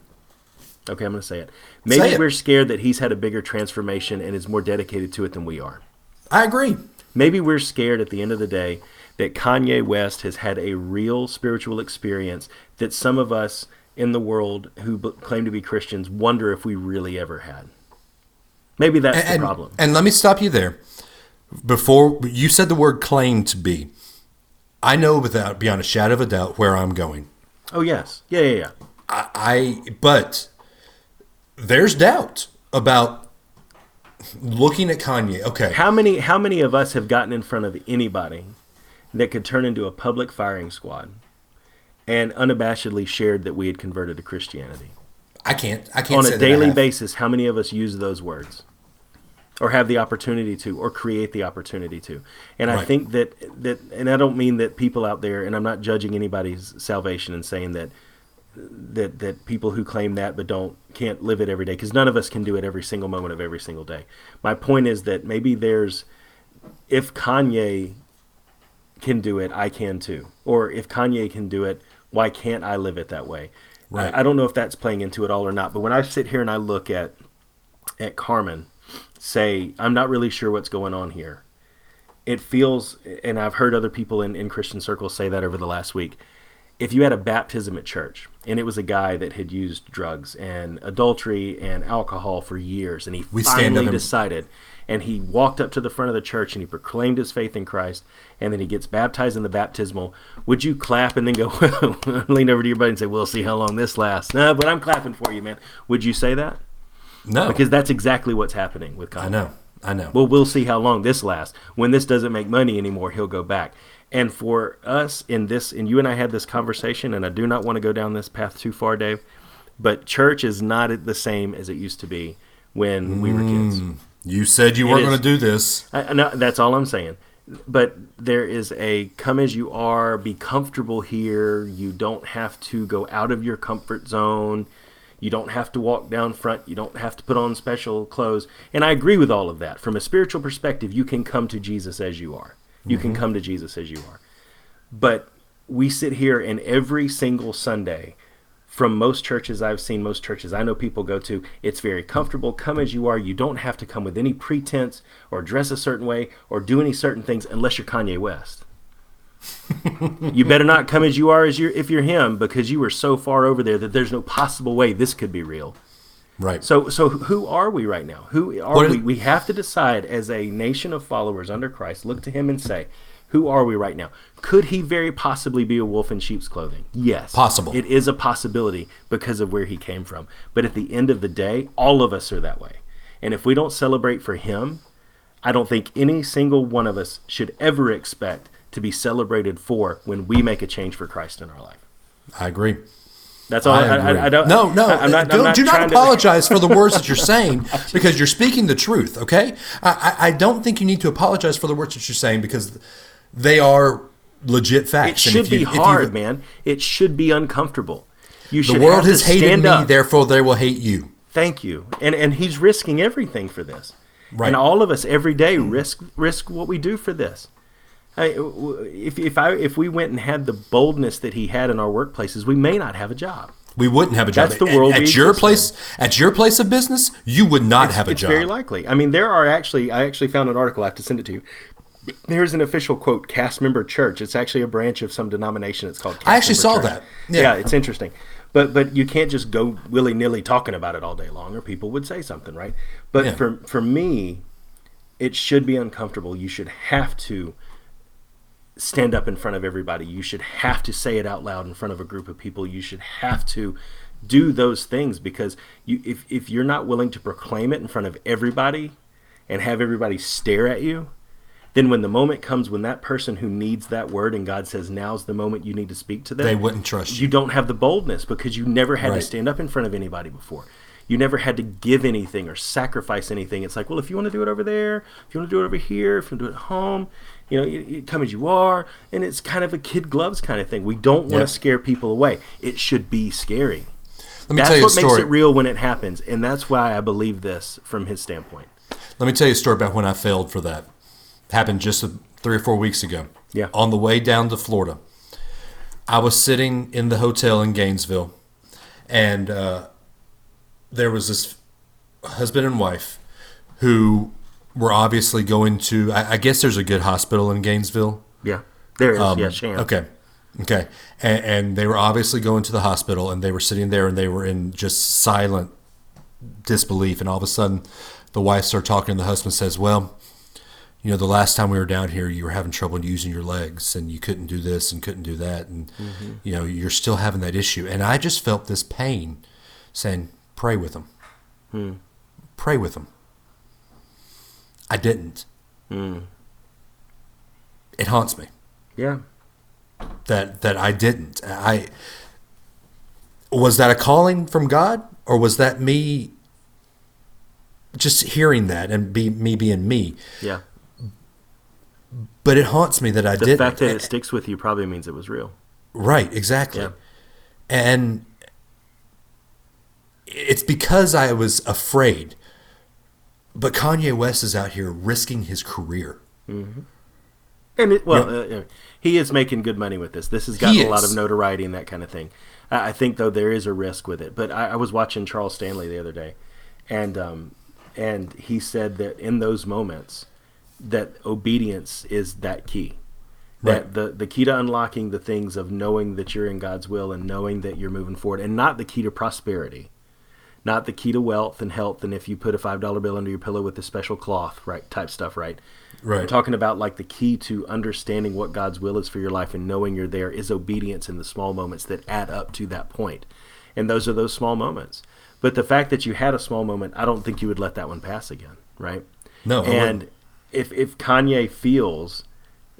okay, I'm going to say it. Maybe Say it. we're scared that he's had a bigger transformation and is more dedicated to it than we are. I agree. Maybe we're scared at the end of the day that Kanye West has had a real spiritual experience that some of us in the world who claim to be Christians wonder if we really ever had. Maybe that's the problem. and let me stop you there. Before you said the word claim to be, I know without beyond a shadow of a doubt where I'm going. Oh yes, yeah, yeah, yeah. I, I but there's doubt about looking at Kanye. Okay. How many how many of us have gotten in front of anybody that could turn into a public firing squad and unabashedly shared that we had converted to Christianity? I can't I can't on say a daily basis, how many of us use those words, or have the opportunity to, or create the opportunity to? And I think that that, and I don't mean that people out there, and I'm not judging anybody's salvation and saying that that that people who claim that but don't can't live it every day because none of us can do it every single moment of every single day. My point is that maybe there's if Kanye can do it, I can too. Or if Kanye can do it, why can't I live it that way? Right. I, I don't know if that's playing into it all or not. But when I sit here and I look at at Carmen, say I'm not really sure what's going on here. It feels, and I've heard other people in, in Christian circles say that over the last week. If you had a baptism at church and it was a guy that had used drugs and adultery and alcohol for years, and he We finally decided, and he walked up to the front of the church and he proclaimed his faith in Christ, and then he gets baptized in the baptismal, would you clap and then go lean over to your buddy and say, "We'll see how long this lasts"? No, but I'm clapping for you, man. Would you say that? No. Because that's exactly what's happening with Kanye. I know. I know. Well, we'll see how long this lasts. When this doesn't make money anymore, he'll go back. And for us in this, and you and I had this conversation, and I do not want to go down this path too far, Dave, but church is not the same as it used to be when we were kids. Mm. you said you weren't going to do this. I, know, that's all I'm saying. But there is a come as you are, be comfortable here. You don't have to go out of your comfort zone. You don't have to walk down front. You don't have to put on special clothes. And I agree with all of that. From a spiritual perspective, you can come to Jesus as you are. You can mm-hmm. come to Jesus as you are. But we sit here and every single Sunday, from most churches I've seen, most churches I know people go to, it's very comfortable. Come as you are. You don't have to come with any pretense or dress a certain way or do any certain things unless you're Kanye West. You better not come as you are as you're if you're him because you were so far over there that there's no possible way this could be real. Right. So so who are we right now? Who are What is- we? We have to decide as a nation of followers under Christ, look to him and say, who are we right now? Could he very possibly be a wolf in sheep's clothing? Yes. Possible. It is a possibility because of where he came from. But at the end of the day, all of us are that way. And if we don't celebrate for him, I don't think any single one of us should ever expect to be celebrated for when we make a change for Christ in our life. I agree. That's all. I I. I, I don't. no, no. I, am not, do, I'm not do not trying to- apologize for the words that you're saying because you're speaking the truth. Okay, I, don't think you need to apologize for the words that you're saying because they are legit It facts. And should you- be if you- hard, man. It should be uncomfortable. You The world has hated me, up. therefore they will hate you. Thank you. And and he's risking everything for this. Right. And all of us every day risk risk what we do for this. I, if if I if we went and had the boldness that he had in our workplaces, we may not have a job. We wouldn't have a job. That's the world at, at your place. At your place of business, you would not have a it's job. very likely. I mean, there are actually. I actually found an article. I have to send it to you. There's an official quote cast member church. It's actually a branch of some denomination. It's called. Cast I actually saw Church. that. Yeah. Yeah. it's interesting. But but you can't just go willy nilly talking about it all day long, or people would say something, right? But Yeah. for for me, it should be uncomfortable. You should have to stand up in front of everybody. You should have to say it out loud in front of a group of people. You should have to do those things because you if if you're not willing to proclaim it in front of everybody and have everybody stare at you, then when the moment comes when that person who needs that word and God says now's the moment you need to speak to them, They wouldn't trust you you. don't have the boldness because you never had to stand up in front of anybody before. You never had to give anything or sacrifice anything. It's like, well, if you want to do it over there, if you want to do it over here, if you want to do it at home, you know, you, you come as you are. And it's kind of a kid gloves kind of thing. We don't want to scare people away. It should be scary. Let me That's tell you a what makes it real when it happens. And that's why I believe this from his standpoint. Let me tell you a story about when I failed for that. happened just three or four weeks ago. Yeah. On the way down to Florida, I was sitting in the hotel in Gainesville, and uh, there was this husband and wife who were obviously going to. I, I guess there's a good hospital in Gainesville. Yeah. There is. Um, yeah, Shands. Okay. Okay. And, and they were obviously going to the hospital and they were sitting there and they were in just silent disbelief. And all of a sudden, the wife started talking and the husband says, Well, you know, the last time we were down here, you were having trouble using your legs and you couldn't do this and couldn't do that. And, you know, you're still having that issue. And I just felt this pain saying, Pray with them. Pray with them. I didn't. Hmm. It haunts me Yeah. that that I didn't. I was that a calling from God or was that me just hearing that and be me being me? Yeah. But it haunts me that I The didn't. The fact that it sticks with you probably means it was real. right, exactly. Yeah. And it's because I was afraid. But Kanye West is out here risking his career. And it, well, uh, uh, he is making good money with this. This has gotten a lot of notoriety and that kind of thing. I, I think though there is a risk with it. But I, I was watching Charles Stanley the other day, and um, and he said that in those moments, that obedience is that key. That the the key to unlocking the things of knowing that you're in God's will and knowing that you're moving forward, and not the key to prosperity not the key to wealth and health and if you put a five dollar bill under your pillow with a special cloth right type stuff right? Right. i'm talking about like the key to understanding what god's will is for your life and knowing you're there is obedience in the small moments that add up to that point. And those are those small moments. But the fact that you had a small moment i don't think you would let that one pass again right? No, and if if kanye feels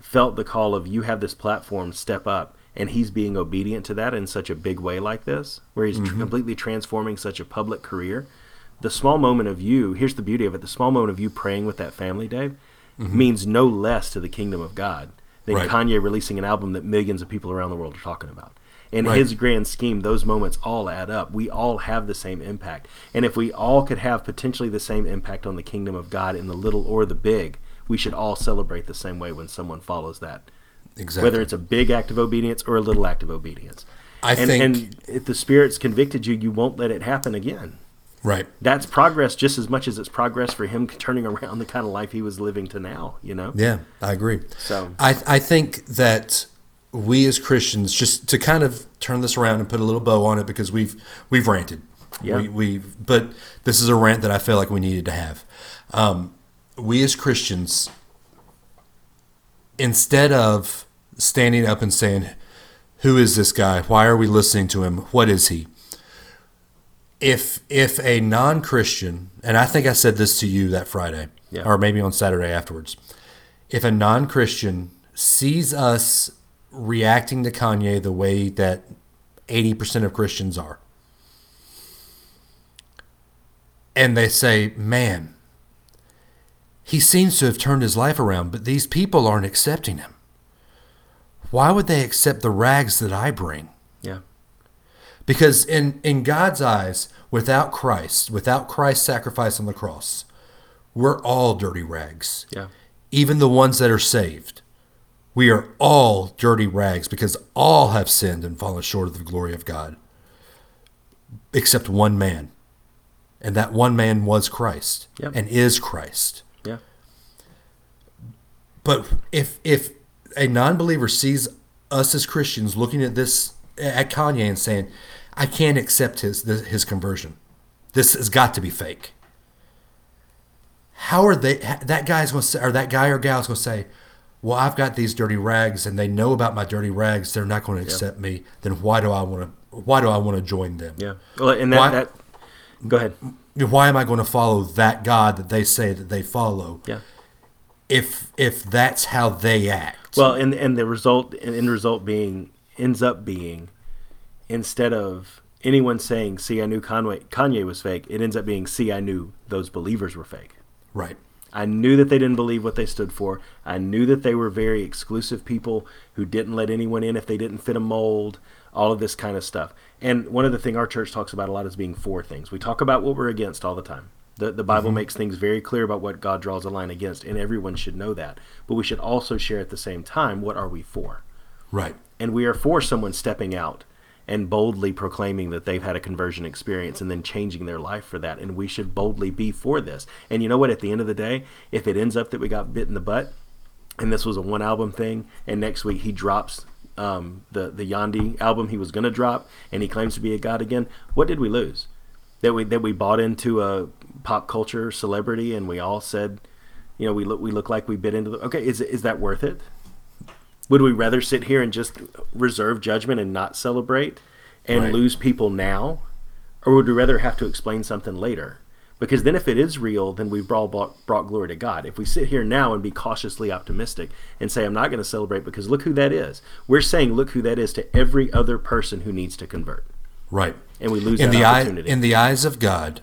felt the call of you have this platform step up and he's being obedient to that in such a big way like this where he's tr- mm-hmm. completely transforming such a public career. The small moment of you here's the beauty of it the small moment of you praying with that family dave mm-hmm. means no less to the kingdom of god than Right. kanye releasing an album that millions of people around the world are talking about. In Right. his grand scheme those moments all add up. We all have the same impact. And if we all could have potentially the same impact on the kingdom of god in the little or the big we should all celebrate the same way when someone follows that Exactly. whether it's a big act of obedience or a little act of obedience. I and, think and if the Spirit's convicted you, you won't let it happen again. right. That's progress just as much as it's progress for him turning around the kind of life he was living to now, you know? Yeah, I agree. So- I I think that we as Christians just to kind of turn this around and put a little bow on it because we've we've ranted. Yeah. We we but this is a rant that I feel like we needed to have. Um, we as Christians instead of standing up and saying who is this guy? Why are we listening to him? What is he? If if a non-Christian, and I think I said this to you that Friday, Yeah. or maybe on Saturday afterwards, if a non-Christian sees us reacting to Kanye the way that 80% of Christians are, and they say, "Man, he seems to have turned his life around, but these people aren't accepting him. Why would they accept the rags that I bring?" Yeah. Because in, in God's eyes, without Christ, without Christ's sacrifice on the cross, we're all dirty rags. Yeah. Even the ones that are saved, We are all dirty rags because all have sinned and fallen short of the glory of God, except one man. And that one man was Christ and is Christ. Yeah. But if if a non-believer sees us as Christians looking at this at Kanye and saying, "I can't accept his this, his conversion. This has got to be fake." How are they? That guy's going to say, or that guy or gal's going to say, "Well, I've got these dirty rags, and they know about my dirty rags. They're not going to accept me. Then why do I want to? Why do I want to join them? Yeah. Well, and that, Why- that go ahead. Why am I going to follow that God that they say that they follow? Yeah. If if that's how they act, Well, and and the result and end result being ends up being instead of anyone saying, "See, I knew Conway Kanye was fake," it ends up being, "See, I knew those believers were fake." right? I knew that they didn't believe what they stood for. I knew that they were very exclusive people who didn't let anyone in if they didn't fit a mold, all of this kind of stuff. And one of the thing our church talks about a lot is being for things. We talk about what we're against all the time. The, the Bible makes things very clear about what God draws a line against, and everyone should know that. But we should also share at the same time what are we for? Right. and we are for someone stepping out and boldly proclaiming that they've had a conversion experience and then changing their life for that and we should boldly be for this and you know what at the end of the day if it ends up that we got bit in the butt and this was a one album thing and next week he drops um, the the Yandhi album he was going to drop and he claims to be a god again what did we lose that we that we bought into a pop culture celebrity and we all said you know we look we look like we bit into the okay is is that worth it would we rather sit here and just reserve judgment and not celebrate and Right. lose people now? Or would we rather have to explain something later? Because then if it is real, then we've brought, brought, brought glory to God. If we sit here now and be cautiously optimistic and say, I'm not going to celebrate because look who that is, we're saying, look who that is to every other person who needs to convert. Right. And we lose in the eye, in the eyes of God,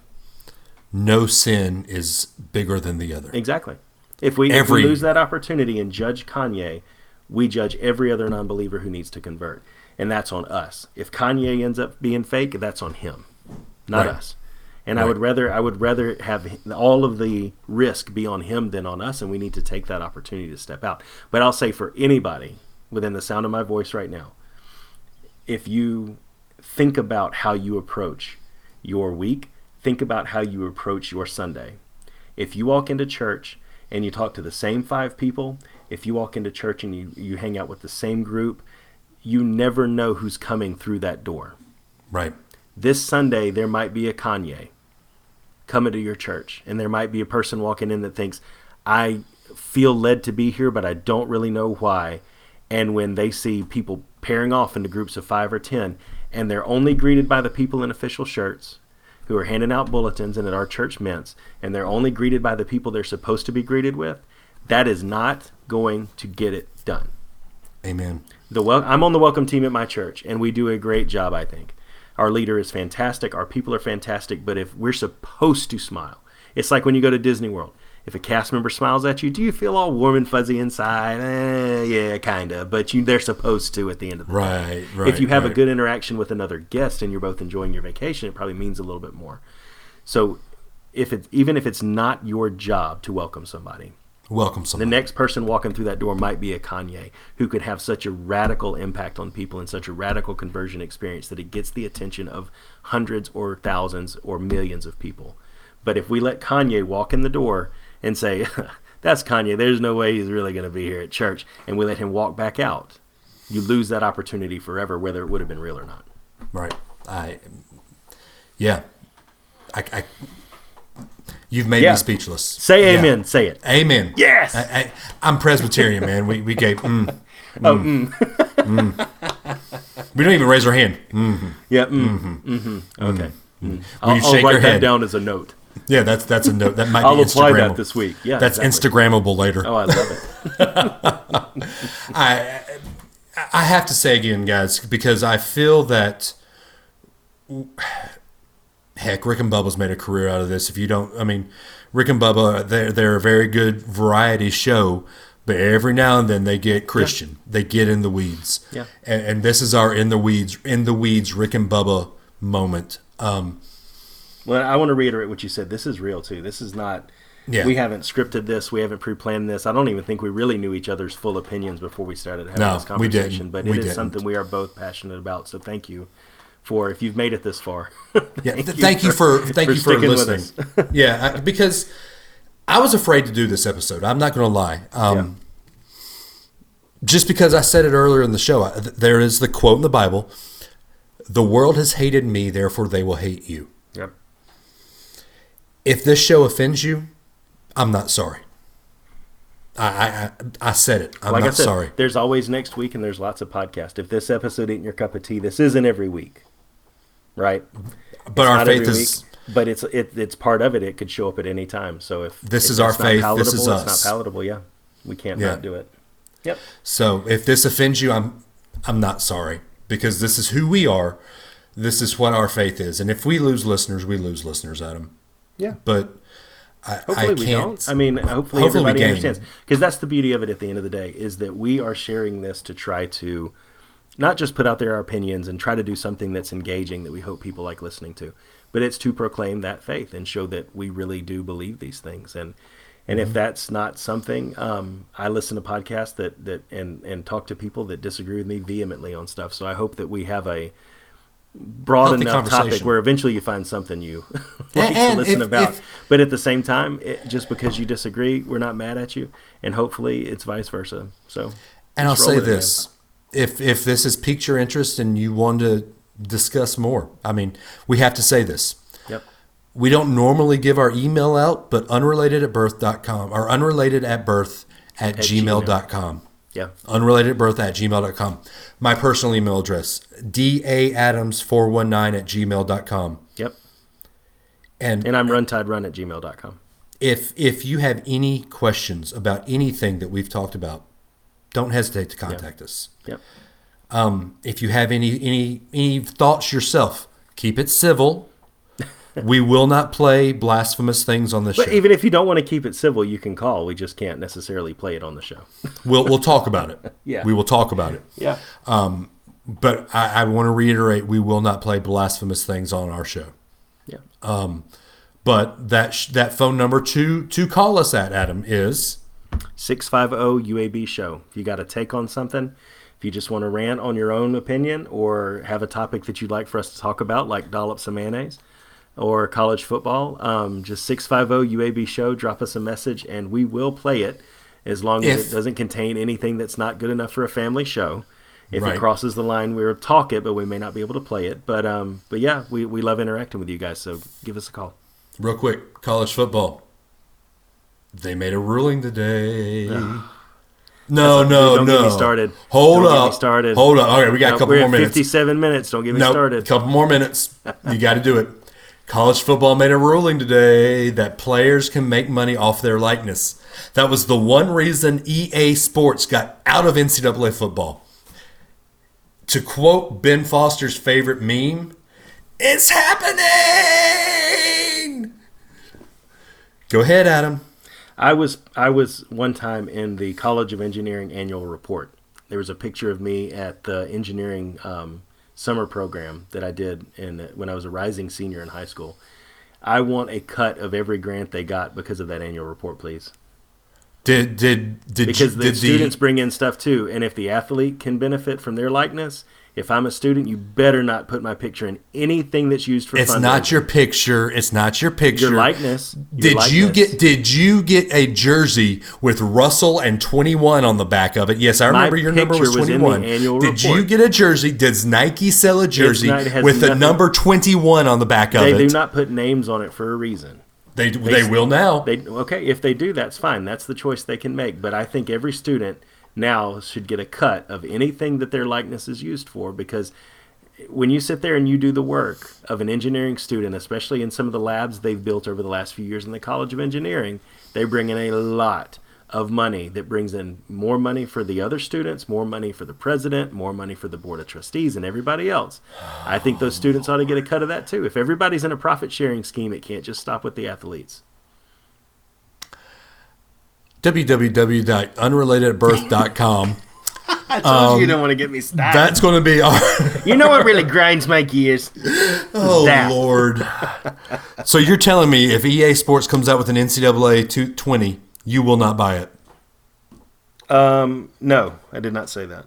no sin is bigger than the other. Exactly. If we, if we lose that opportunity and judge Kanye, we judge every other non believer who needs to convert. And that's on us. If Kanye ends up being fake, that's on him, not Right. us. And I would rather I would rather have all of the risk be on him than on us, and we need to take that opportunity to step out. But I'll say for anybody within the sound of my voice right now, if you think about how you approach your week, think about how you approach your Sunday. If you walk into church and you talk to the same five people, if you walk into church and you, you hang out with the same group, you never know who's coming through that door. Right. This Sunday, there might be a Kanye coming to your church, and there might be a person walking in that thinks, I feel led to be here, but I don't really know why. And when they see people pairing off into groups of five or ten, and they're only greeted by the people in official shirts who are handing out bulletins and at our church mints, and they're only greeted by the people they're supposed to be greeted with, that is not going to get it done Amen. the wel- I'm on the welcome team at my church, and we do a great job. I think our leader is fantastic. Our people are fantastic. But if we're supposed to smile, it's like when you go to Disney World. If a cast member smiles at you, do you feel all warm and fuzzy inside? Eh, yeah, kinda. But you, they're supposed to at the end of the day. Right. Right. if you have a good interaction with another guest and you're both enjoying your vacation, it probably means a little bit more. So, if it even if it's not your job to welcome somebody, welcome someone. the next person walking through that door might be a Kanye who could have such a radical impact on people and such a radical conversion experience that it gets the attention of hundreds or thousands or millions of people. But if we let Kanye walk in the door and say, that's Kanye, there's no way he's really going to be here at church, and we let him walk back out, you lose that opportunity forever, whether it would have been real or not. Right. I. Yeah. I. I you've made Yeah. me speechless. Say Yeah. amen. Say it. Amen. Yes. I, I, I'm Presbyterian, man. We we gave. Mm, Oh, mm. we don't even raise our hand. Mm. Yeah. Mm, mm-hmm. Okay. Mm. I'll, you I'll write your that down as a note. Yeah, that's that's a note. That might I'll be apply that this week. Yeah, that's exactly. Instagrammable later. Oh, I love it. I I have to say again, guys, because I feel that heck, Rick and Bubba's made a career out of this. If you don't, I mean, Rick and Bubba, they're they're a very good variety show, but every now and then they get Christian. They get in the weeds. Yeah. And, and this is our in the weeds, in the weeds, Rick and Bubba moment. Um, Well, I want to reiterate what you said. This is real too. This is not Yeah. We haven't scripted this. We haven't pre-planned this. I don't even think we really knew each other's full opinions before we started having No, this we didn't. conversation. But We it is didn't. something we are both passionate about. So thank you for if you've made it this far. Yeah, th- thank you for thank for you for listening. yeah, I, because I was afraid to do this episode. I'm not going to lie. Um, Just because I said it earlier in the show, I, th- there is the quote in the Bible: "The world has hated me, therefore they will hate you." Yep. If this show offends you, I'm not sorry. I I, I, said it. I'm like not said, sorry. there's always next week, and there's lots of podcasts. If this episode ain't your cup of tea, this isn't every week, right? But our faith is week, but it's it, it's part of it. It could show up at any time. So if This is our faith, this is it's us. not palatable. Yeah, we can't Yeah. not do it. Yep. So if this offends you, I'm I'm not sorry because this is who we are. This is what our faith is, and if we lose listeners, we lose listeners, Adam. Yeah. But I, Hopefully I we can't. don't. I mean, hopefully, Hopefully everybody understands because that's the beauty of it. At the end of the day, is that we are sharing this to try to not just put out there our opinions and try to do something that's engaging that we hope people like listening to, but it's to proclaim that faith and show that we really do believe these things. And and Mm-hmm. if that's not something, um, I listen to podcasts that that and and talk to people that disagree with me vehemently on stuff. So I hope that we have a broad Healthy enough topic where eventually you find something you like to and listen if- about. if- but at the same time, it, just because you disagree, we're not mad at you, and hopefully it's vice versa. So, and I'll say with it, man. this: if if this has piqued your interest and you want to discuss more, I mean, we have to say this. Yep. We don't normally give our email out, but unrelated at birth.com or unrelated at birth at, gmail.com. Yeah. Unrelated at birth at gmail.com. My personal email address, daadams419 at gmail.com. Yep. And, And I'm runtiderun at gmail.com. if if you have any questions about anything that we've talked about, don't hesitate to contact us. Yep. Um, If you have any any any thoughts yourself, keep it civil. We will not play blasphemous things on But show. even if you don't want to keep it civil, you can call. We just can't necessarily play it on the show. we'll we'll talk about it. Yeah. We will talk about it. Yeah. Um, But I, I want to reiterate, we will not play blasphemous things on our show. Yeah. Um, But that sh- that phone number to to call us at Adam is 650 UAB show. If you got a take on something, if you just want to rant on your own opinion or have a topic that you'd like for us to talk about, like dollops of mayonnaise or college football, um, just 650 UAB show, drop us a message and we will play it as long as If- it doesn't contain anything that's not good enough for a family show. If Right. it crosses the line, we'll talk it, but we may not be able to play it. But um, but yeah, we, we love interacting with you guys, so give us a call. real quick college football. They made a ruling today. No, That's- no, don't no. get me started. Hold Don't up. started. Hold up. Okay, we got a couple more minutes. 57 minutes. Don't get me Nope, started. A couple more minutes. You got to do it. College football made a ruling today that players can make money off their likeness. That was the one reason EA Sports got out of NCAA football. To quote Ben Foster's favorite meme, it's happening. Go ahead, Adam. I was I was one time in the College of Engineering annual report. There was a picture of me at the engineering um, summer program that I did in when I was a rising senior in high school. I want a cut of every grant they got because of that annual report, please. Did did did Because you, the did students bring in stuff too, and if the athlete can benefit from their likeness, if I'm a student, you better not put my picture in anything that's used for. It's not your picture. It's not your picture. your likeness. your Did you get did you get a jersey with Russell and 21 on the back of it? Yes, I remember your number was picture was in the 21. annual did you get a jersey? Does Nike sell a jersey with the number 21 on the back of They it? They do not put names on it for a reason. they they will now. They okay, if they do, that's fine. That's the choice they can make. But I think every student now should get a cut of anything that their likeness is used for because when you sit there and you do the work of an engineering student, especially in some of the labs they've built over the last few years in the College of Engineering, they bring in a lot of money that brings in more money for the other students, more money for the president, more money for the board of trustees and everybody else. I think those students ought to get a cut of that too. If everybody's in a profit sharing scheme, it can't just stop with the athletes. www.unrelatedbirth.com. I told you you don't want to get me started. That's going to be our. you know what really grinds my gears? Oh that. Lord! so you're telling me if EA Sports comes out with an NCAA 220, you will not buy it? Um, no, I did not say that.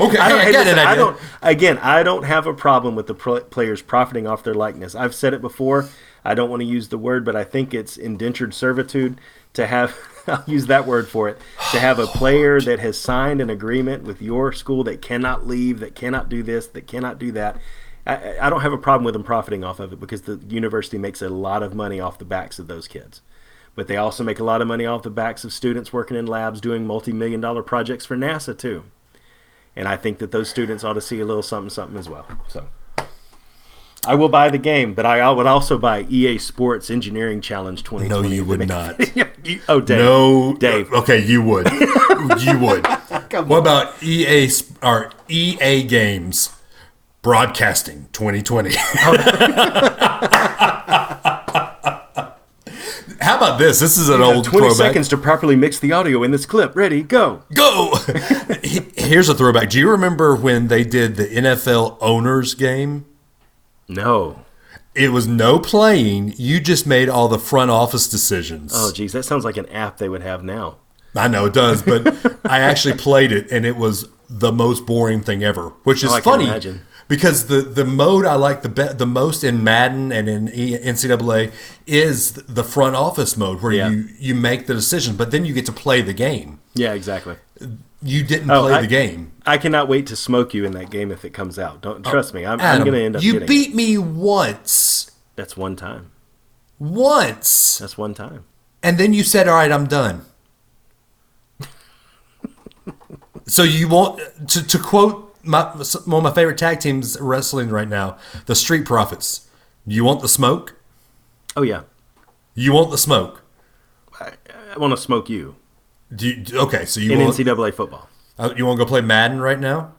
Okay, I don't, I listen, it. I don't. Again, I don't have a problem with the pro- players profiting off their likeness. I've said it before. I don't want to use the word, but I think it's indentured servitude to have. I'll use that word for it. To have a player that has signed an agreement with your school that cannot leave, that cannot do this, that cannot do that. I, I don't have a problem with them profiting off of it because the university makes a lot of money off the backs of those kids. But they also make a lot of money off the backs of students working in labs doing multi-million dollar projects for NASA too and I think that those students ought to see a little something something as well. So I will buy the game, but I would also buy EA Sports Engineering Challenge 2020. No, you would not. You- oh, Dave. No, Dave. Uh, okay, you would. you would. what about EA or EA Games Broadcasting 2020? How about this? This is an You old 20 throwback. seconds to properly mix the audio in this clip. Ready, go. Go. Here's a throwback. Do you remember when they did the NFL owners game? No. It was no playing. You just made all the front office decisions. Oh, geez, that sounds like an app they would have now. I know it does, but I actually played it and it was the most boring thing ever. Which is Oh, funny imagine. because the the mode I like the be- the most in Madden and in NCAA is the front office mode where Yeah. you you make the decision, but then you get to play the game. Yeah, exactly. You didn't Oh, play I- the game. I cannot wait to smoke you in that game if it comes out. Don't oh, trust me. I'm, I'm Oh, going to end up you beat it. me once, That's one time. once, That's one time. and then you said, "All right, I'm done." so you want to to quote my one of my favorite tag teams wrestling right now, the Street Profits. You want the smoke? Oh, yeah. You want the smoke? I, I want to smoke you Do you, okay, so you in want NCAA football. uh, you want to go play Madden right now?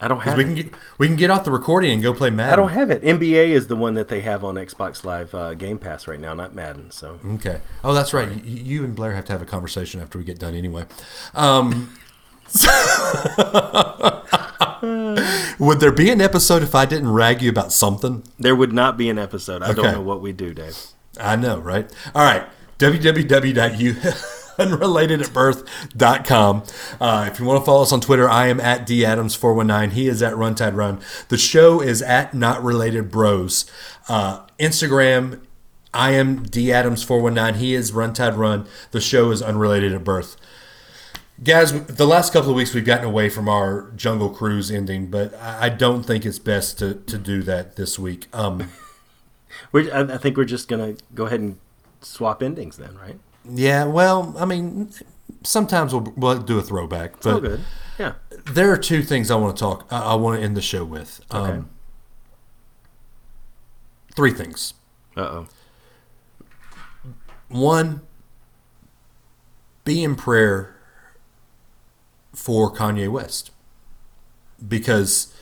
I don't have We it. can get we can get off the recording and go play Madden. I don't have it. NBA is the one that they have on Xbox Live uh, Game Pass right now, not Madden. So Okay. Oh, that's right. You, you and Blair have to have a conversation after we get done anyway. Um, would there be an episode if I didn't rag you about something? there would not be an episode. I don't know what we do, Dave. I know, right? All right. www.u unrelated at birth.com. Uh, if you want to follow us on Twitter, I am at dadams419. He is at Runtide Run. The show is at Not Related Bros. Uh, Instagram, I am dadams419. He is Runtide Run. The show is unrelated at birth. Guys, the last couple of weeks we've gotten away from our Jungle Cruise ending, but I don't think it's best to, to do that this week. Um, I, think we're just gonna go ahead and swap endings then, right? Yeah, well, I mean, sometimes we'll, we'll do a throwback, but good. Yeah. there are two things I want to talk. I, I want to end the show with. Um, Okay. Three things. Uh oh. One, be in prayer for Kanye West, because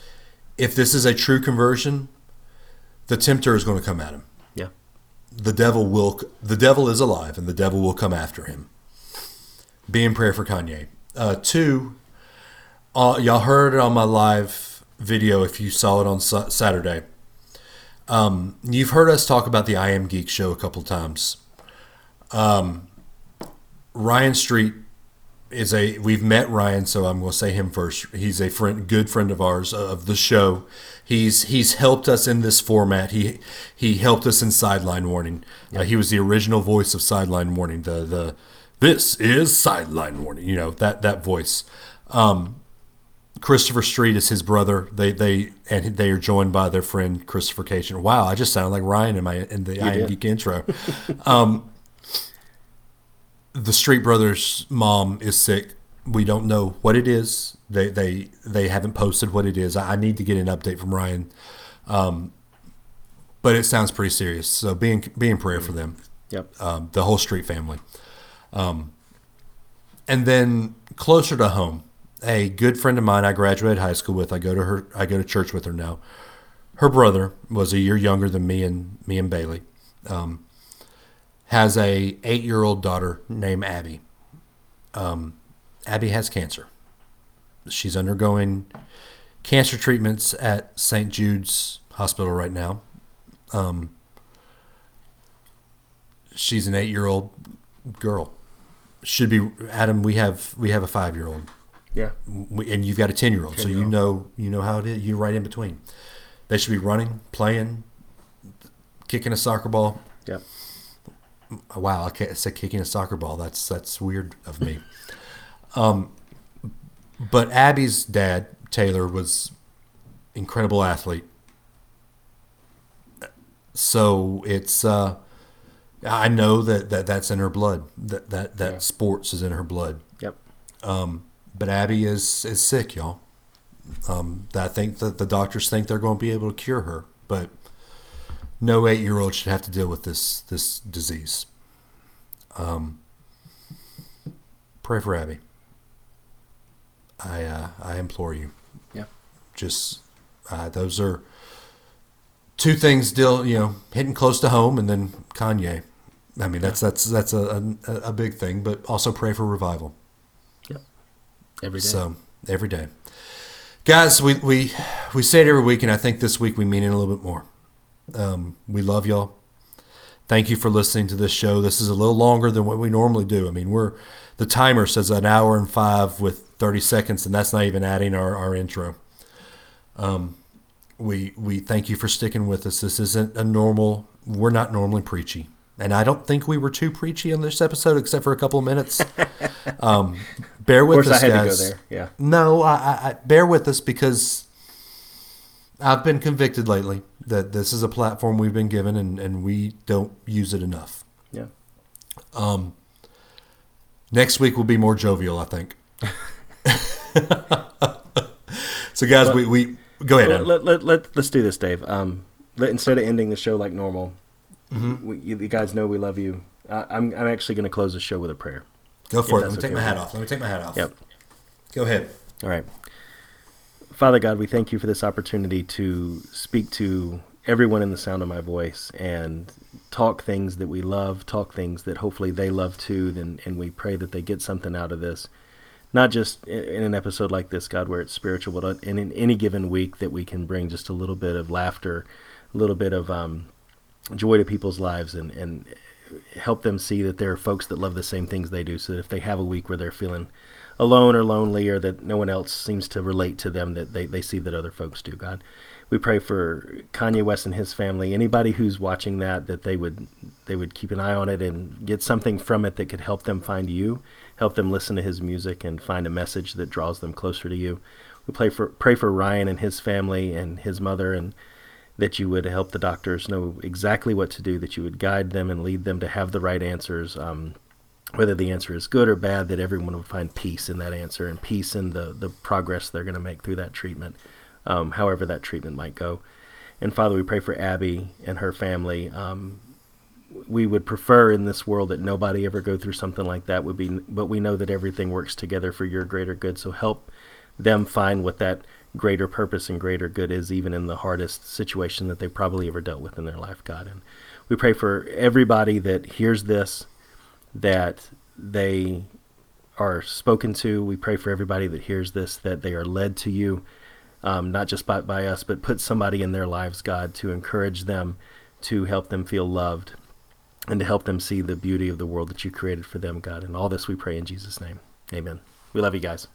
if this is a true conversion, the tempter is going to come at him. The devil will the devil is alive and the devil will come after him. Be in prayer for kanye. Uh, two uh, y'all heard it on my live video if you saw it on Sa- saturday. Um, you've heard us talk about the i am geek show a couple times. Um, ryan street is a we've met Ryan, so I'm going to say him first. He's a friend, good friend of ours uh, of the show. He's he's helped us in this format. He he helped us in Sideline Warning. Uh, he was the original voice of Sideline Warning. The the this is Sideline Warning. You know that that voice. Um, Christopher Street is his brother. They they and they are joined by their friend Christopher Cation. Wow, I just sounded like Ryan in my in the I Am intro. um, the Street Brothers' mom is sick. We don't know what it is. They they they haven't posted what it is. I, need to get an update from Ryan. Um, but it sounds pretty serious. So be in, be in prayer for them, Yep. um, the whole Street family. Um, and then closer to home, a good friend of mine I graduated high school with. I go to her. I go to church with her now. Her brother was a year younger than me and me and Bailey. Um, has a eight year old daughter named Abby. Um, Abby has cancer. She's undergoing cancer treatments at St. Jude's Hospital right now. Um, she's an eight-year-old girl. Should be Adam. We have we have a five-year-old, Yeah. we, and you've got a ten-year-old. So you know you know how it is. You're right in between. They should be running, playing, kicking a soccer ball. Yep. Oh, wow, I can't say kicking a soccer ball. That's that's weird of me. Um, but Abby's dad, Taylor, was incredible athlete. So it's uh, I know that, that that's in her blood. That that that Yeah. sports is in her blood. Yep. But Abby is is sick, y'all. Um, I think that the doctors think they're going to be able to cure her, but no eight year old should have to deal with this this disease. Um, pray for Abby. I uh, I implore you. Yeah. Just uh, those are two things still you know hitting close to home, and then Kanye. I mean that's that's that's a, a a big thing, but also pray for revival. Yep. Every day. So every day, guys, we we we say it every week, and I think this week we mean it a little bit more. Um, we love y'all. Thank you for listening to this show. This is a little longer than what we normally do. I mean, we're the timer says an hour and five with thirty seconds, and that's not even adding our our intro. Um, we we thank you for sticking with us. This isn't a normal. We're not normally preachy, and I don't think we were too preachy on this episode, except for a couple of minutes. um, bear of with us, had guys. to go there. Yeah. No, I, I bear with us because I've been convicted lately that this is a platform we've been given and, and we don't use it enough. Yeah. Um, Next week will be more jovial, I think. so, guys, we, we go ahead. Let, let, let, let, us do this, Dave. Um, let, instead of ending the show like normal, Mm-hmm. we, you, you guys know we love you. I, I'm, I'm actually going to close the show with a prayer. Go for it. Let me that's take my hat off. Let me take my hat off. Yep. Go ahead. All right. Father God, we thank you for this opportunity to speak to everyone in the sound of my voice and talk things that we love, talk things that hopefully they love too, and, and we pray that they get something out of this. Not just in an episode like this, God, where it's spiritual, but in, in any given week that we can bring just a little bit of laughter, a little bit of um, joy to people's lives and, and help them see that there are folks that love the same things they do. So that if they have a week where they're feeling alone or lonely or that no one else seems to relate to them, that they, they see that other folks do, God. We pray for Kanye West and his family. Anybody who's watching that, that they would they would keep an eye on it and get something from it that could help them find you, help them listen to his music and find a message that draws them closer to you. We pray for pray for Ryan and his family and his mother and that you would help the doctors know exactly what to do, that you would guide them and lead them to have the right answers. Um, whether the answer is good or bad, that everyone would find peace in that answer and peace in the, the progress they're going to make through that treatment, um, however that treatment might go. And Father, we pray for Abby and her family. Um, we would prefer in this world that nobody ever go through something like that would be but we know that everything works together for your greater good so help them find what that greater purpose and greater good is even in the hardest situation that they probably ever dealt with in their life god and we pray for everybody that hears this that they are spoken to we pray for everybody that hears this that they are led to you um, not just by, by us but put somebody in their lives god to encourage them to help them feel loved and to help them see the beauty of the world that you created for them, God. And all this we pray in Jesus' name. Amen. We love you guys.